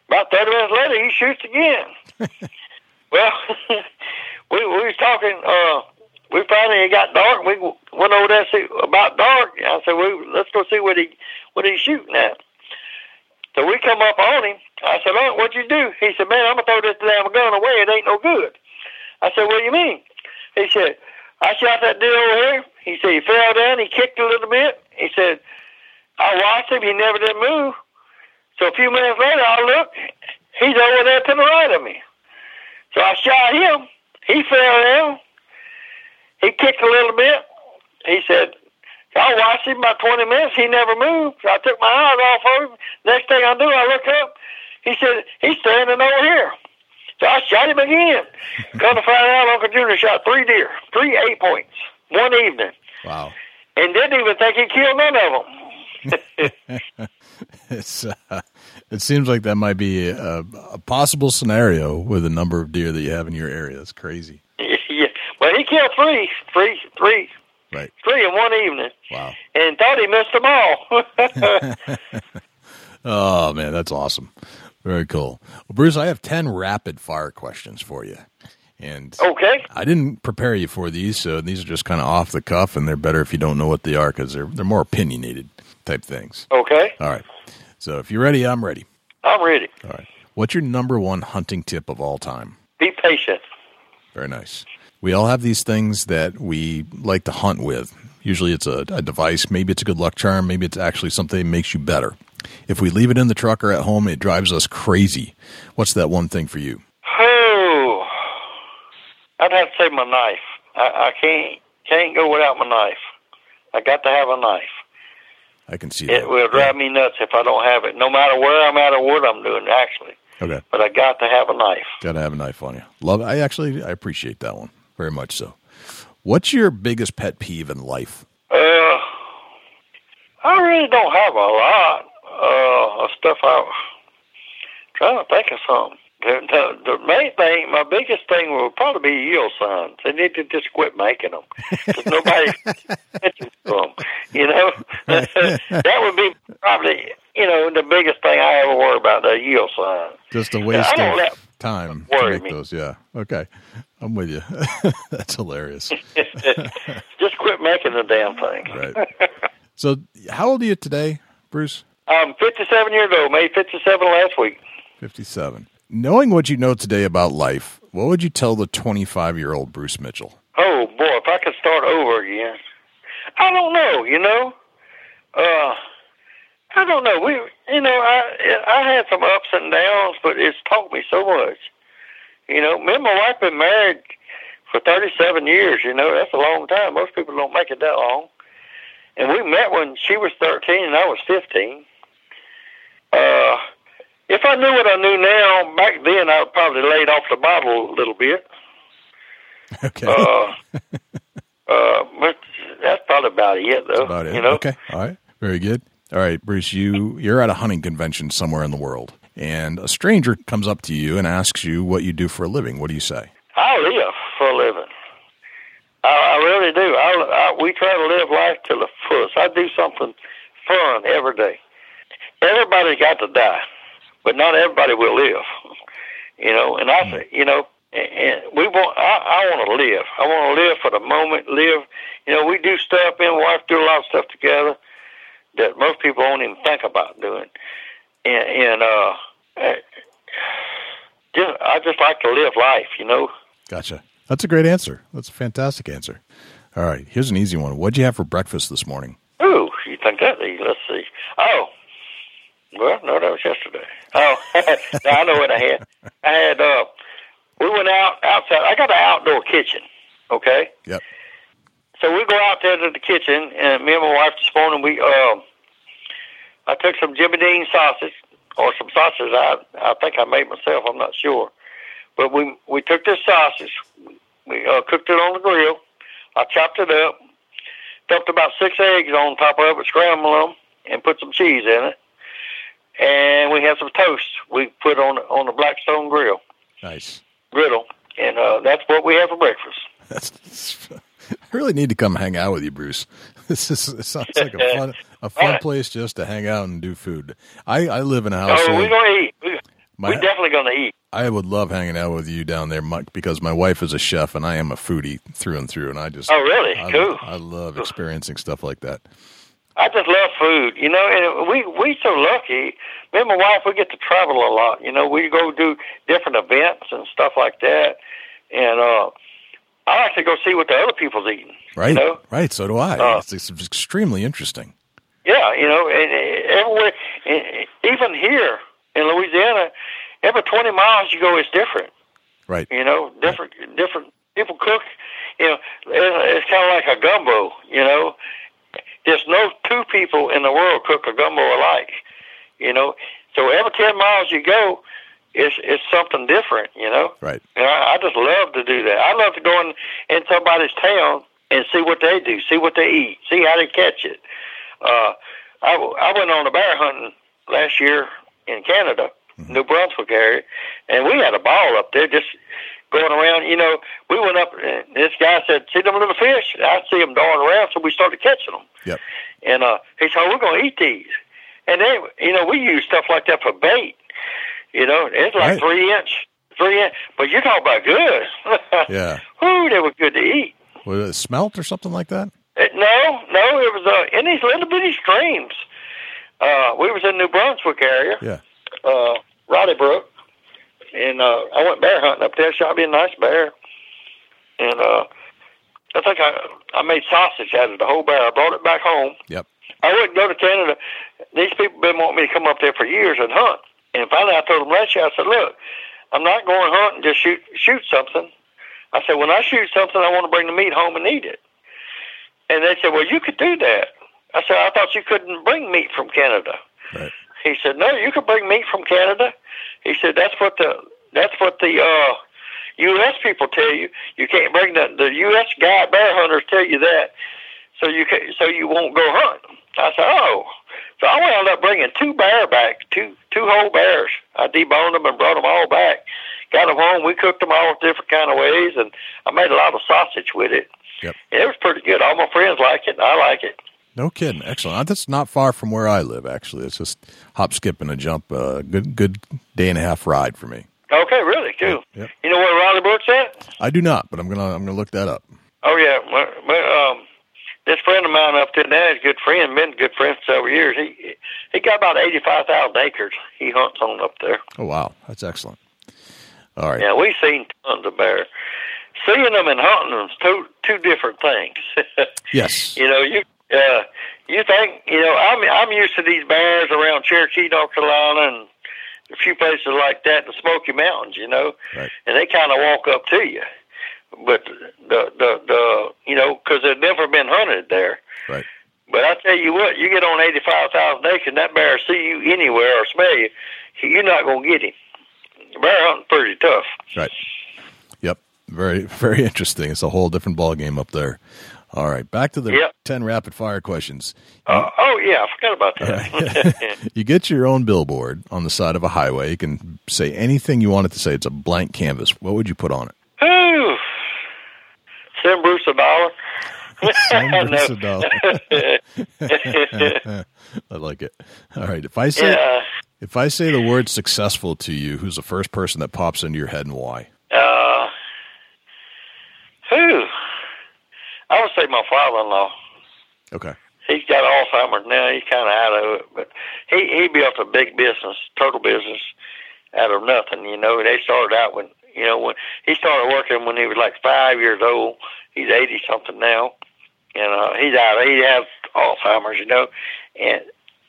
About 30 minutes later, he shoots again. [laughs] well, [laughs] we, we was talking. Uh, we finally it got dark. We went over there see about dark. I said, "We let's go see what he what he's shooting at." So we come up on him. I said, "Oh, what'd you do?" He said, "Man, I'm gonna throw this damn gun away. It ain't no good." I said, "What do you mean?" He said, "I shot that deer over here." He said, "He fell down. He kicked a little bit." He said, "I watched him. He never did move." So a few minutes later, I looked. He's over there to the right of me. So I shot him. He fell down. He kicked a little bit. He said, I watched him about 20 minutes. He never moved. So I took my eyes off of him. Next thing I do, I look up. He said, he's standing over here. So I shot him again. [laughs] Come to find out, Uncle Junior shot three deer, three eight points, one evening, Wow. and didn't even think he killed none of them. [laughs] It's uh, it seems like that might be a, a possible scenario with the number of deer that you have in your area. It's crazy. [laughs] yeah. Well, he killed three, three, three, Right. three in one evening, Wow. and thought he missed them all. [laughs] Oh man, that's awesome. Very cool. Well, Bruce, I have ten rapid fire questions for you, and okay. I didn't prepare you for these, so these are just kind of off the cuff, and they're better if you don't know what they are because they're they're more opinionated type things. Okay. All right. So if you're ready, I'm ready. I'm ready. All right. What's your number one hunting tip of all time? Be patient. Very nice. We all have these things that we like to hunt with. Usually it's a, a device. Maybe it's a good luck charm. Maybe it's actually something that makes you better. If we leave it in the truck or at home, it drives us crazy. What's that one thing for you? Oh, I'd have to say my knife. I, I can't can't go without my knife. I got to have a knife. I can see It that. will drive me nuts if I don't have it. No matter where I'm at or what I'm doing, actually. Okay. But I got to have a knife. Got to have a knife on you. Love. I actually I appreciate that one very much. So, what's your biggest pet peeve in life? Uh, I really don't have a lot uh, of stuff. I'm trying to think of something. The, the, the main thing, my biggest thing will probably be yield signs. They need to just quit making them. 'Cause nobody attention to them. You know, [laughs] that would be probably you know the biggest thing I ever worry about the yield sign. Just a waste of time to make me. those. Yeah. Okay. I'm with you. [laughs] That's hilarious. [laughs] just quit making the damn thing. Right. So, how old are you today, Bruce? I'm 57 years old. Made 57 last week. 57. Knowing what you know today about life, what would you tell the 25 year old Bruce Mitchell? Oh boy, if I could start over again, I don't know. You know, uh, I don't know. We, you know, I I had some ups and downs, but it's taught me so much. You know, me and my wife been married for 37 years. You know, that's a long time. Most people don't make it that long. And we met when she was 13 and I was 15. Uh, if I knew what I knew now, back then I would probably laid off the Bible a little bit. [laughs] Okay. Uh, uh, but that's probably about it, though. about it. You know, Okay. All right. Very good. All right, Bruce, you you're at a hunting convention somewhere in the world, and a stranger comes up to you and asks you what you do for a living. What do you say? I live for a living. I, I really do. I, I we try to live life to the fullest. I do something fun every day. Everybody got to die, but not everybody will live. You know, and I say, you know, and, we want. I, I want to live. I want to live for the moment. Live. You know, we do stuff. Me and wife do a lot of stuff together that most people won't even think about doing. And, and uh, just I just like to live life. You know. Gotcha. That's a great answer. That's a fantastic answer. All right, here's an easy one. What'd you have for breakfast this morning? Ooh, you think that? Let's see. Oh, well, no, that was yesterday. Oh, [laughs] no, I know what I had. I had. uh We went out outside. I got an outdoor kitchen. Okay. Yep. So we go out there to the kitchen, and me and my wife this morning we. Uh, I took some Jimmy Dean sausage or some sausage. I I think I made myself. I'm not sure, but we we took this sausage. We uh, cooked it on the grill. I chopped it up, dumped about six eggs on top of it, scrambled them, and put some cheese in it. And we had some toast. We put on on the Blackstone grill Nice. griddle, and uh, that's what we had for breakfast. That's, [laughs] I really need to come hang out with you, Bruce. [laughs] This is it sounds like a [laughs] fun a fun Alright. place just to hang out and do food. I, I live in a house. Oh, we're gonna eat. We, My- we're definitely gonna eat. I would love hanging out with you down there, Mike, because my wife is a chef and I am a foodie through and through, and I just Oh, really? I, Cool. I love experiencing stuff like that. I just love food, you know, and we we so lucky. Me and my wife, we get to travel a lot. You know, we go do different events and stuff like that, and uh, I like to go see what the other people's eating. Right, You know? right. So do I. Uh, it's, it's extremely interesting. Yeah, you know, and, and everywhere, and even here in Louisiana, every twenty miles you go is different. Right. You know, different different people cook. You know, it's kind of like a gumbo. You know, there's no two people in the world cook a gumbo alike. You know, so every ten miles you go, it's it's something different. You know, Right. and I, I just love to do that. I love to go in in somebody's town and see what they do, see what they eat, see how they catch it. Uh, I I went on a bear hunting last year in Canada, New Brunswick area, and we had a ball up there just going around. You know, we went up. And this guy said, "See them little fish?" I see them darting around, so we started catching them. Yep. And uh, he said, "We're going to eat these." And they, you know, we use stuff like that for bait. You know, it's like Right. three inch, three inch. But you're talking about good. [laughs] Yeah. Whoo, they were good to eat. Was it smelt or something like that? Uh, No, no, it was uh, in these little bitty streams. Uh, we was in New Brunswick area, Yeah. uh, Riley Brook, and uh, I went bear hunting up there. Shot me a nice bear, and uh, I think I I made sausage out of the whole bear. I brought it back home. Yep. I wouldn't go to Canada. These people been wanting me to come up there for years and hunt. And finally, I told them last year. I said, "Look, I'm not going hunting just shoot shoot something." I said, "When I shoot something, I want to bring the meat home and eat it." And they said, "Well, you could do that." I said, "I thought you couldn't bring meat from Canada." Right. He said, "No, you can bring meat from Canada." He said, "That's what the that's what the uh, U.S. people tell you. You can't bring the the U.S. guide bear hunters tell you that, so you can so you won't go hunt." I said, "Oh." So I wound up bringing two bear back, two two whole bears. I deboned them and brought them all back. Got them home. We cooked them all different kind of ways, and I made a lot of sausage with it. Yep. It was pretty good. All my friends like it, and I like it. No kidding. Excellent. That's not far from where I live. Actually, it's just hop, skip, and a jump. Uh, good, good day and a half ride for me. Okay, really cool. Yep. You know where Riley Brook's at? I do not, but I'm gonna I'm gonna look that up. Oh yeah, my, um, this friend of mine up there now is a good friend, been a good friend for several years. He he got about eighty five thousand acres. He hunts on up there. Oh wow, that's excellent. All right. Yeah, we've seen tons of bear. Seeing them and hunting them is two two different things. [laughs] Yes. you know, you uh, you think you know I'm I'm used to these bears around Cherokee, North Carolina, and a few places like that in the Smoky Mountains. You know, Right. and they kind of walk up to you. But the the the you know because they've never been hunted there. Right. But I tell you what, you get on eighty five thousand acres, and that bear see you anywhere or smell you, you're not gonna get him. Bear hunting pretty tough. Right. Yep. Very [laughs] very interesting. It's a whole different ball game up there. All right. Back to the Yep. ten rapid fire questions. Uh, oh yeah, I forgot about that. [laughs] You get your own billboard on the side of a highway. You can say anything you want it to say. It's a blank canvas. What would you put on it? Ooh. Send Bruce a dollar. Sunburst [laughs] No. Adele. [laughs] I like it. All right. If I say yeah. if I say the word successful to you, who's the first person that pops into your head and why? Uh, who? I would say my father-in-law. Okay. He's got Alzheimer's now. He's kind of out of it, but he he built a big business, total business, out of nothing. You know, they started out when you know when he started working when he was like five years old. He's eighty something now, and uh, he's out. He has Alzheimer's, you know, and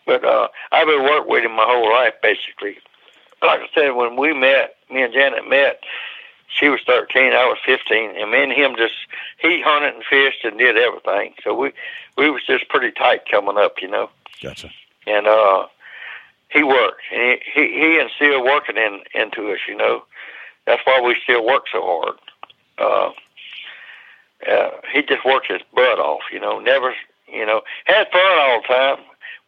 but uh, I've been working with him my whole life basically. Like I said, when we met, me and Janet met, she was 13, I was 15, and me and him just he hunted and fished and did everything. So we we was just pretty tight coming up, you know. Gotcha. And uh, he worked, and he he, he and still working in into us, you know. That's why we still work so hard. Uh, uh, he just worked his butt off, you know. Never, you know, had fun all the time.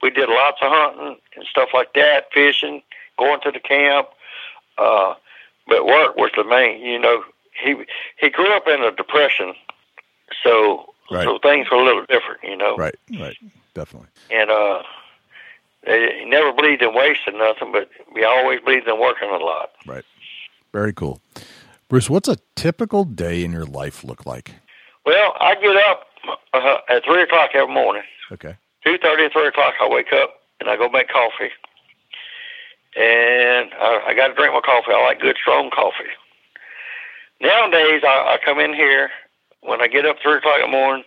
We did lots of hunting and stuff like that, fishing, going to the camp. Uh, but work was the main. You know, he he grew up in a depression, so Right. so things were a little different. You know, Right. Right. Definitely. and uh, he never believed in wasting nothing, but he always believed in working a lot. Right. Very cool. Bruce, what's a typical day in your life look like? Well, I get up uh, at three o'clock every morning. Okay. two thirty, three o'clock, I wake up and I go make coffee. And I, I got to drink my coffee. I like good, strong coffee. Nowadays, I, I come in here when I get up three o'clock in the morning.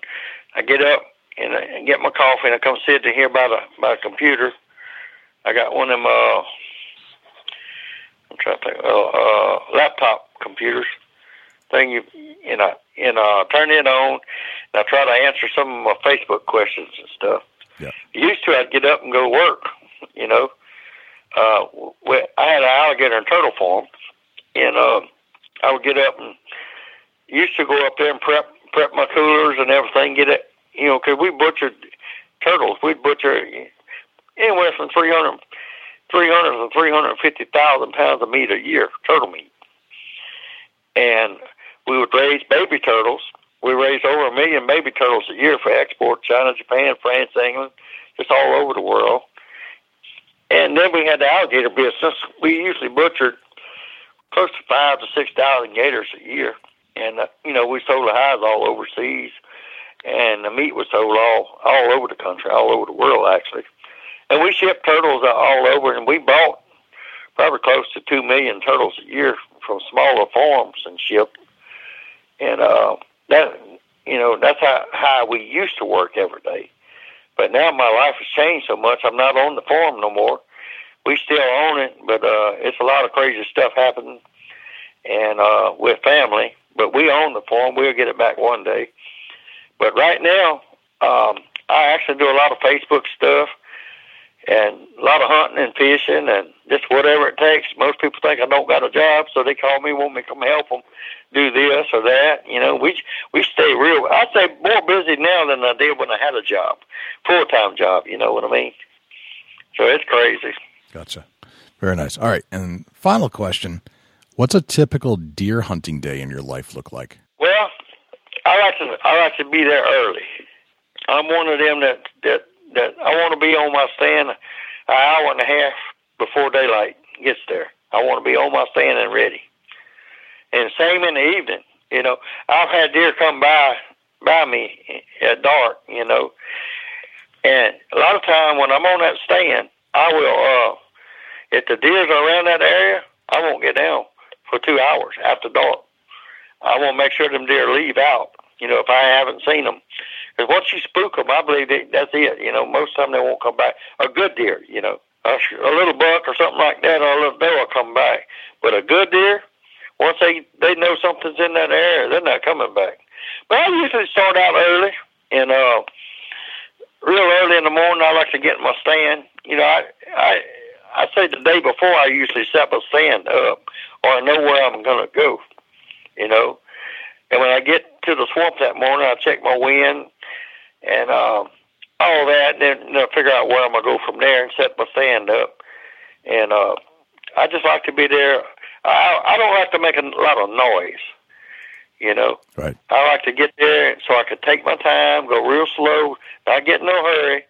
I get up and, I, and get my coffee, and I come sit in here by the by the computer. I got one of them. Uh, I'm trying to think. Uh, uh, laptop computers thing. You and I and uh, turn it on. And I try to answer some of my Facebook questions and stuff. Yeah. Used to, I'd get up and go to work. You know, uh, we, I had an alligator and turtle farm, and uh, I would get up and used to go up there and prep prep my coolers and everything. Get it, you know, 'cause we butchered turtles. We'd butcher anywhere from 300, 300 to 350,000 pounds of meat a year, turtle meat. And we would raise baby turtles. We raised over a million baby turtles a year for export, China, Japan, France, England, just all over the world. And then we had the alligator business. We usually butchered close to five to six thousand gators a year, and uh, you know we sold the hides all overseas, and the meat was sold all all over the country, all over the world actually. And we shipped turtles all over, and we bought probably close to two million turtles a year from smaller farms and shipped. And uh, that you know that's how how we used to work every day. But now my life has changed so much. I'm not on the farm no more. We still own it, but uh, it's a lot of crazy stuff happening, and uh, with family. But we own the farm. We'll get it back one day. But right now, um, I actually do a lot of Facebook stuff and a lot of hunting and fishing and just whatever it takes. Most people think I don't got a job, so they call me, want me to come help them do this or that. You know, we we stay real. I'd say more busy now than I did when I had a job, full time job. You know what I mean? So it's crazy. Gotcha. Very nice. All right. And final question What's a typical deer hunting day in your life look like? Well, I like to I like to be there early. I'm one of them that that that I want to be on my stand an hour and a half before daylight gets there. I want to be on my stand and ready. And same in the evening. You know, I've had deer come by by me at dark. You know, and a lot of time when I'm on that stand, I will. uh If the deers around that area, I won't get down for two hours after dark. I want to make sure them deer leave out. You know, if I haven't seen them, because once you spook them, I believe that that's it. You know, most time they won't come back. A good deer, you know, a, a little buck or something like that, or a little doe will come back. But a good deer, once they they know something's in that area, they're not coming back. But I usually start out early and uh, real early in the morning. I like to get in my stand. You know, I I I say the day before I usually set my stand up, or I know where I'm to go. You know, and when I get to the swamp that morning, I check my wind and um, all that, and then you know, figure out where I'm gonna go from there and set my stand up. And uh, I just like to be there. I I don't like to make a lot of noise. You know, Right. I like to get there so I could take my time, go real slow, not get in no hurry,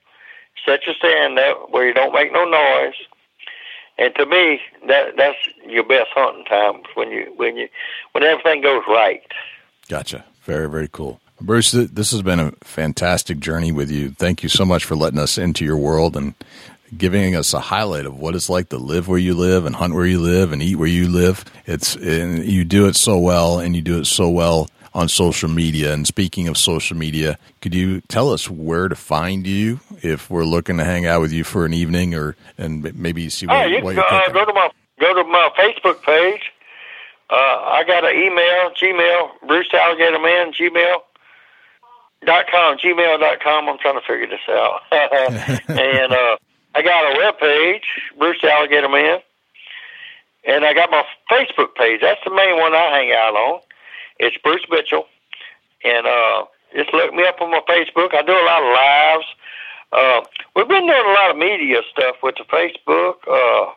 set your stand up where you don't make no noise. And to me, that that's your best hunting time when you when you when everything goes right. Gotcha. Very, very cool. Bruce, this has been a fantastic journey with you. Thank you so much for letting us into your world and giving us a highlight of what it's like to live where you live and hunt where you live and eat where you live. It's and you do it so well, and you do it so well on social media. And speaking of social media, could you tell us where to find you if we're looking to hang out with you for an evening or and maybe see what, Oh, you what you're uh, go to my go to my Facebook page. Uh, I got an email, Gmail, Bruce Alligator Man, Gmail dot com, Gmail dot com. I'm trying to figure this out. [laughs] and uh, I got a web page, Bruce Alligator Man, and I got my Facebook page. That's the main one I hang out on. It's Bruce Mitchell, and uh, just look me up on my Facebook. I do a lot of lives. Uh, we've been doing a lot of media stuff with the Facebook, uh,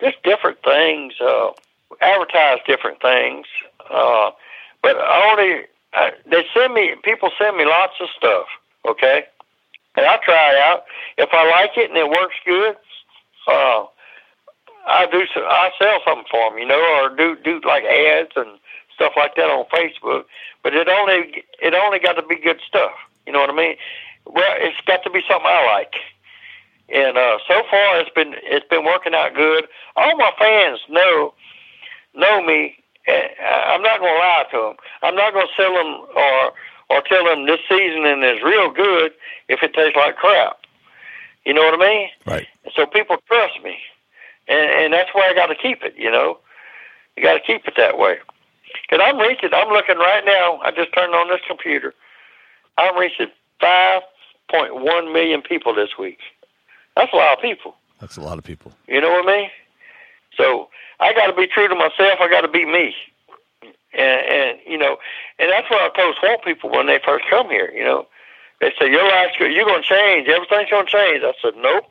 just different things, uh, advertise different things. Uh, but I only uh, they send me people send me lots of stuff. Okay, and I try it out. If I like it and it works good, uh, I do. so- I sell something for them, you know, or do do like ads and stuff like that on Facebook. But it only it only got to be good stuff. You know what I mean? Well, it's got to be something I like. And uh, so far, it's been it's been working out good. All my fans know know me. And I'm not going to lie to them. I'm not going to sell them or or tell them this seasoning is real good if it tastes like crap. You know what I mean? Right. So people trust me, and and that's why I got to keep it. You know, you got to keep it that way. Cause I'm reaching. I'm looking right now. I just turned on this computer. I'm reaching five point one million people this week. That's a lot of people. That's a lot of people. You know what I mean? So I got to be true to myself. I got to be me, and, and you know, and that's what I told swamp people when they first come here. You know, they said your life's good. You're going to change. Everything's going to change. I said nope.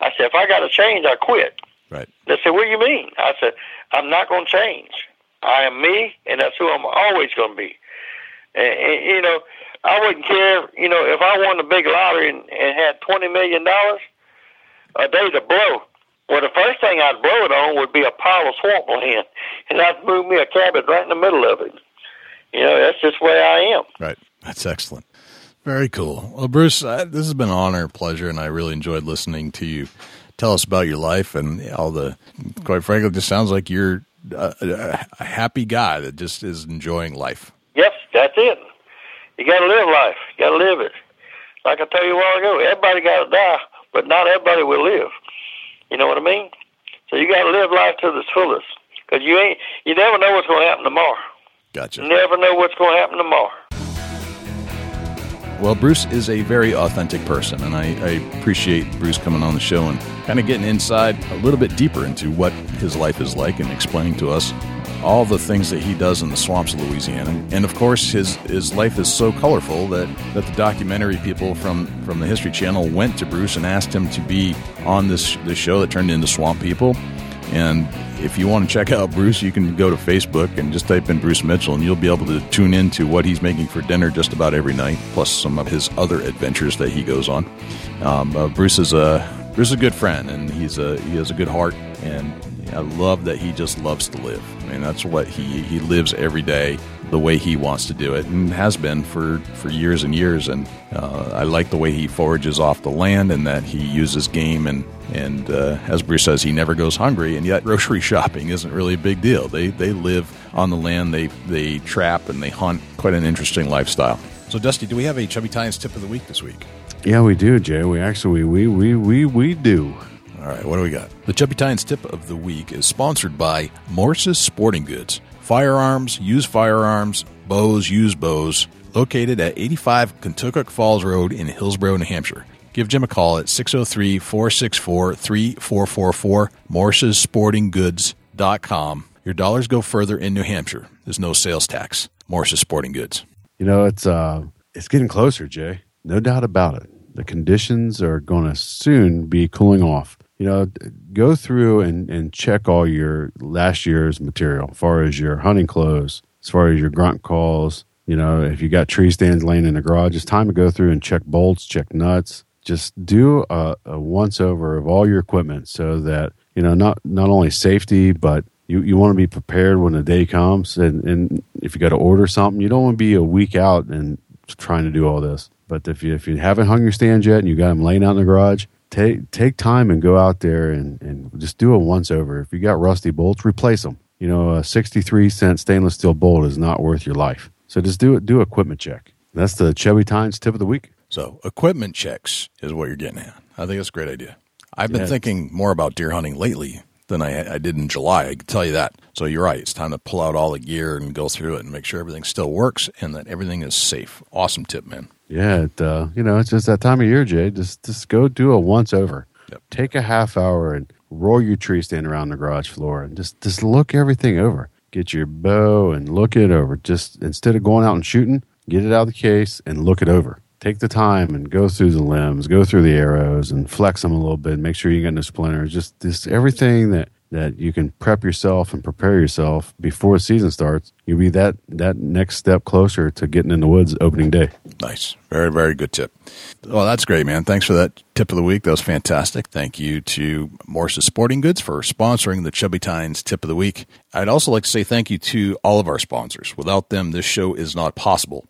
I said if I got to change, I quit. Right. They said, "What do you mean?" I said, "I'm not going to change. I am me, and that's who I'm always going to be." And, and you know, I wouldn't care. You know, if I won the big lottery and, and had twenty million dollars a day to blow, well, the first thing I'd blow it on would be a pile of swampland, and I'd move me a cabin right in the middle of it. You know, that's just the way I am. Right. That's excellent. Very cool. Well, Bruce, I, this has been an honor, pleasure, and I really enjoyed listening to you tell us about your life and all the. Quite frankly, it just sounds like you're a, a, a happy guy that just is enjoying life. Yes, that's it. You got to live life. You got to live it. Like I told you a while ago, everybody got to die, but not everybody will live. You know what I mean? So you got to live life to the fullest, because you ain't. You never know what's going to happen tomorrow. Gotcha. You never know what's going to happen tomorrow. Well, Bruce is a very authentic person, and I, I appreciate Bruce coming on the show and kind of getting inside a little bit deeper into what his life is like and explaining to us all the things that he does in the swamps of Louisiana. And of course, his his life is so colorful that, that the documentary people from, from the History Channel went to Bruce and asked him to be on this this show that turned into Swamp People. And if you want to check out Bruce, you can go to Facebook and just type in Bruce Mitchell, and you'll be able to tune in to what he's making for dinner just about every night, plus some of his other adventures that he goes on. Um, uh, Bruce is a Bruce is a good friend, and he's a he has a good heart, and I love that he just loves to live. I mean, that's what he he lives every day the way he wants to do it, and has been for for years and years. And uh, I like the way he forages off the land, and that he uses game and and uh, as Bruce says, he never goes hungry. And yet, grocery [laughs] shopping isn't really a big deal. They they live on the land, they they trap and they hunt. Quite an interesting lifestyle. So, Dusty, do we have a Chubby Tines tip of the week this week? Yeah, we do, Jay. We actually we we we we do. All right, what do we got? The Chubby Tines tip of the week is sponsored by Morse's Sporting Goods. Firearms, use firearms, bows, use bows, located at 85 Kentucky Falls Road in Hillsborough, New Hampshire. Give Jim a call at 603 464 3444, morsessportinggoods.com. Your dollars go further in New Hampshire. There's no sales tax. Morse's Sporting Goods. You know, it's uh it's getting closer, Jay. No doubt about it. The conditions are going to soon be cooling off. You know, go through and, and check all your last year's material, as far as your hunting clothes, as far as your grunt calls. You know, if you got tree stands laying in the garage, it's time to go through and check bolts, check nuts. Just do a, a once over of all your equipment so that you know not not only safety, but you, you want to be prepared when the day comes. And, and if you got to order something, you don't want to be a week out and trying to do all this. But if you if you haven't hung your stands yet and you got them laying out in the garage, take take time and go out there and, and just do a once over. If you got rusty bolts, replace them. You know, a 63 cent stainless steel bolt is not worth your life. So just do it. Do equipment check. That's the Chubby Tines tip of the week. So equipment checks is what you're getting at. I think that's a great idea. I've been Yeah. thinking more about deer hunting lately than I, I did in July. I can tell you that. So you're right. It's time to pull out all the gear and go through it and make sure everything still works and that everything is safe. Awesome tip, man. Yeah, it, uh, you know, it's just that time of year, Jay. Just just go do a once over. Yep. Take a half hour and roll your tree stand around the garage floor and just just look everything over. Get your bow and look it over. Just instead of going out and shooting, get it out of the case and look it over. Take the time and go through the limbs, go through the arrows, and flex them a little bit. Make sure you got no splinters. Just just everything that that you can prep yourself and prepare yourself before the season starts. You'll be that that next step closer to getting in the woods opening day. Nice. Very, very good tip. Well, that's great, man. Thanks for that tip of the week. That was fantastic. Thank you to Morse's Sporting Goods for sponsoring the Chubby Tines tip of the week. I'd also like to say thank you to all of our sponsors. Without them, this show is not possible.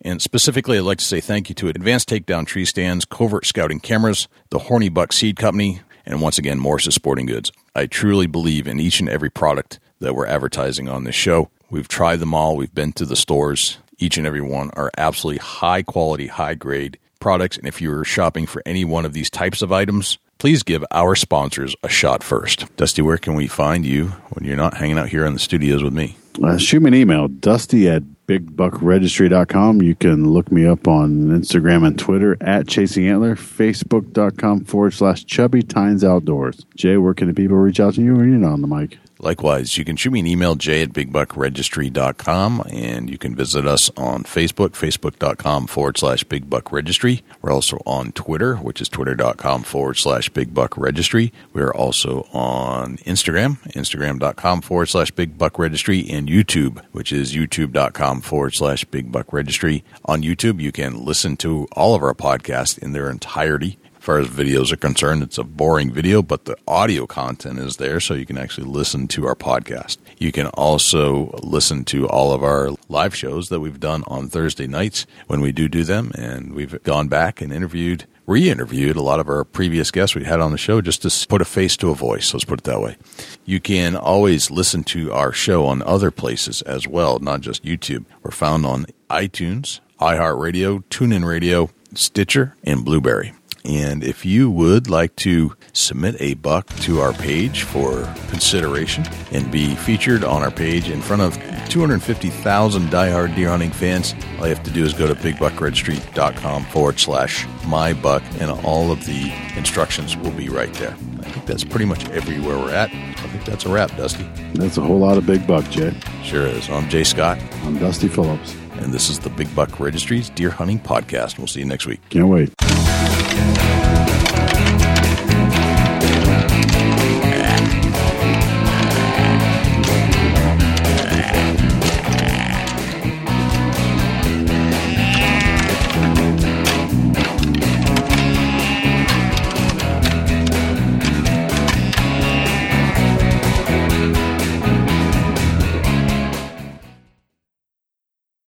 And specifically, I'd like to say thank you to Advanced Takedown Tree Stands, Covert Scouting Cameras, the Horny Buck Seed Company, and once again, Morse's Sporting Goods. I truly believe in each and every product that we're advertising on this show. We've tried them all. We've been to the stores. Each and every one are absolutely high quality, high grade products. And if you're shopping for any one of these types of items, please give our sponsors a shot first. Dusty, where can we find you when you're not hanging out here in the studios with me? Uh, shoot me an email, dusty at bigbuckregistry.com. You can look me up on Instagram and Twitter at Chasing Antler, facebook.com forward slash chubby tines outdoors. Jay, where can the people reach out to you when you're not on the mic? Likewise, you can shoot me an email, jay at bigbuckregistry.com, and you can visit us on Facebook, facebook.com forward slash bigbuckregistry. We're also on Twitter, which is twitter.com forward slash bigbuckregistry. We're also on Instagram, instagram.com forward slash bigbuckregistry, and YouTube, which is youtube.com forward slash bigbuckregistry. On YouTube, you can listen to all of our podcasts in their entirety far as videos are concerned, it's a boring video, but the audio content is there, so you can actually listen to our podcast. You can also listen to all of our live shows that we've done on Thursday nights when we do do them, and we've gone back and interviewed, re-interviewed a lot of our previous guests we had on the show just to put a face to a voice. Let's put it that way. You can always listen to our show on other places as well, not just YouTube. We're found on iTunes, iHeartRadio, TuneIn Radio, Stitcher, and Blubrry. And if you would like to submit a buck to our page for consideration and be featured on our page in front of 250,000 diehard deer hunting fans, all you have to do is go to bigbuckregistry.com forward slash my buck, and all of the instructions will be right there. I think that's pretty much everywhere we're at. I think that's a wrap, Dusty. That's a whole lot of big buck, Jay. Sure is. I'm Jay Scott, I'm Dusty Phillips. and this is the Big Buck Registries Deer Hunting Podcast. We'll see you next week. Can't wait. Thank you.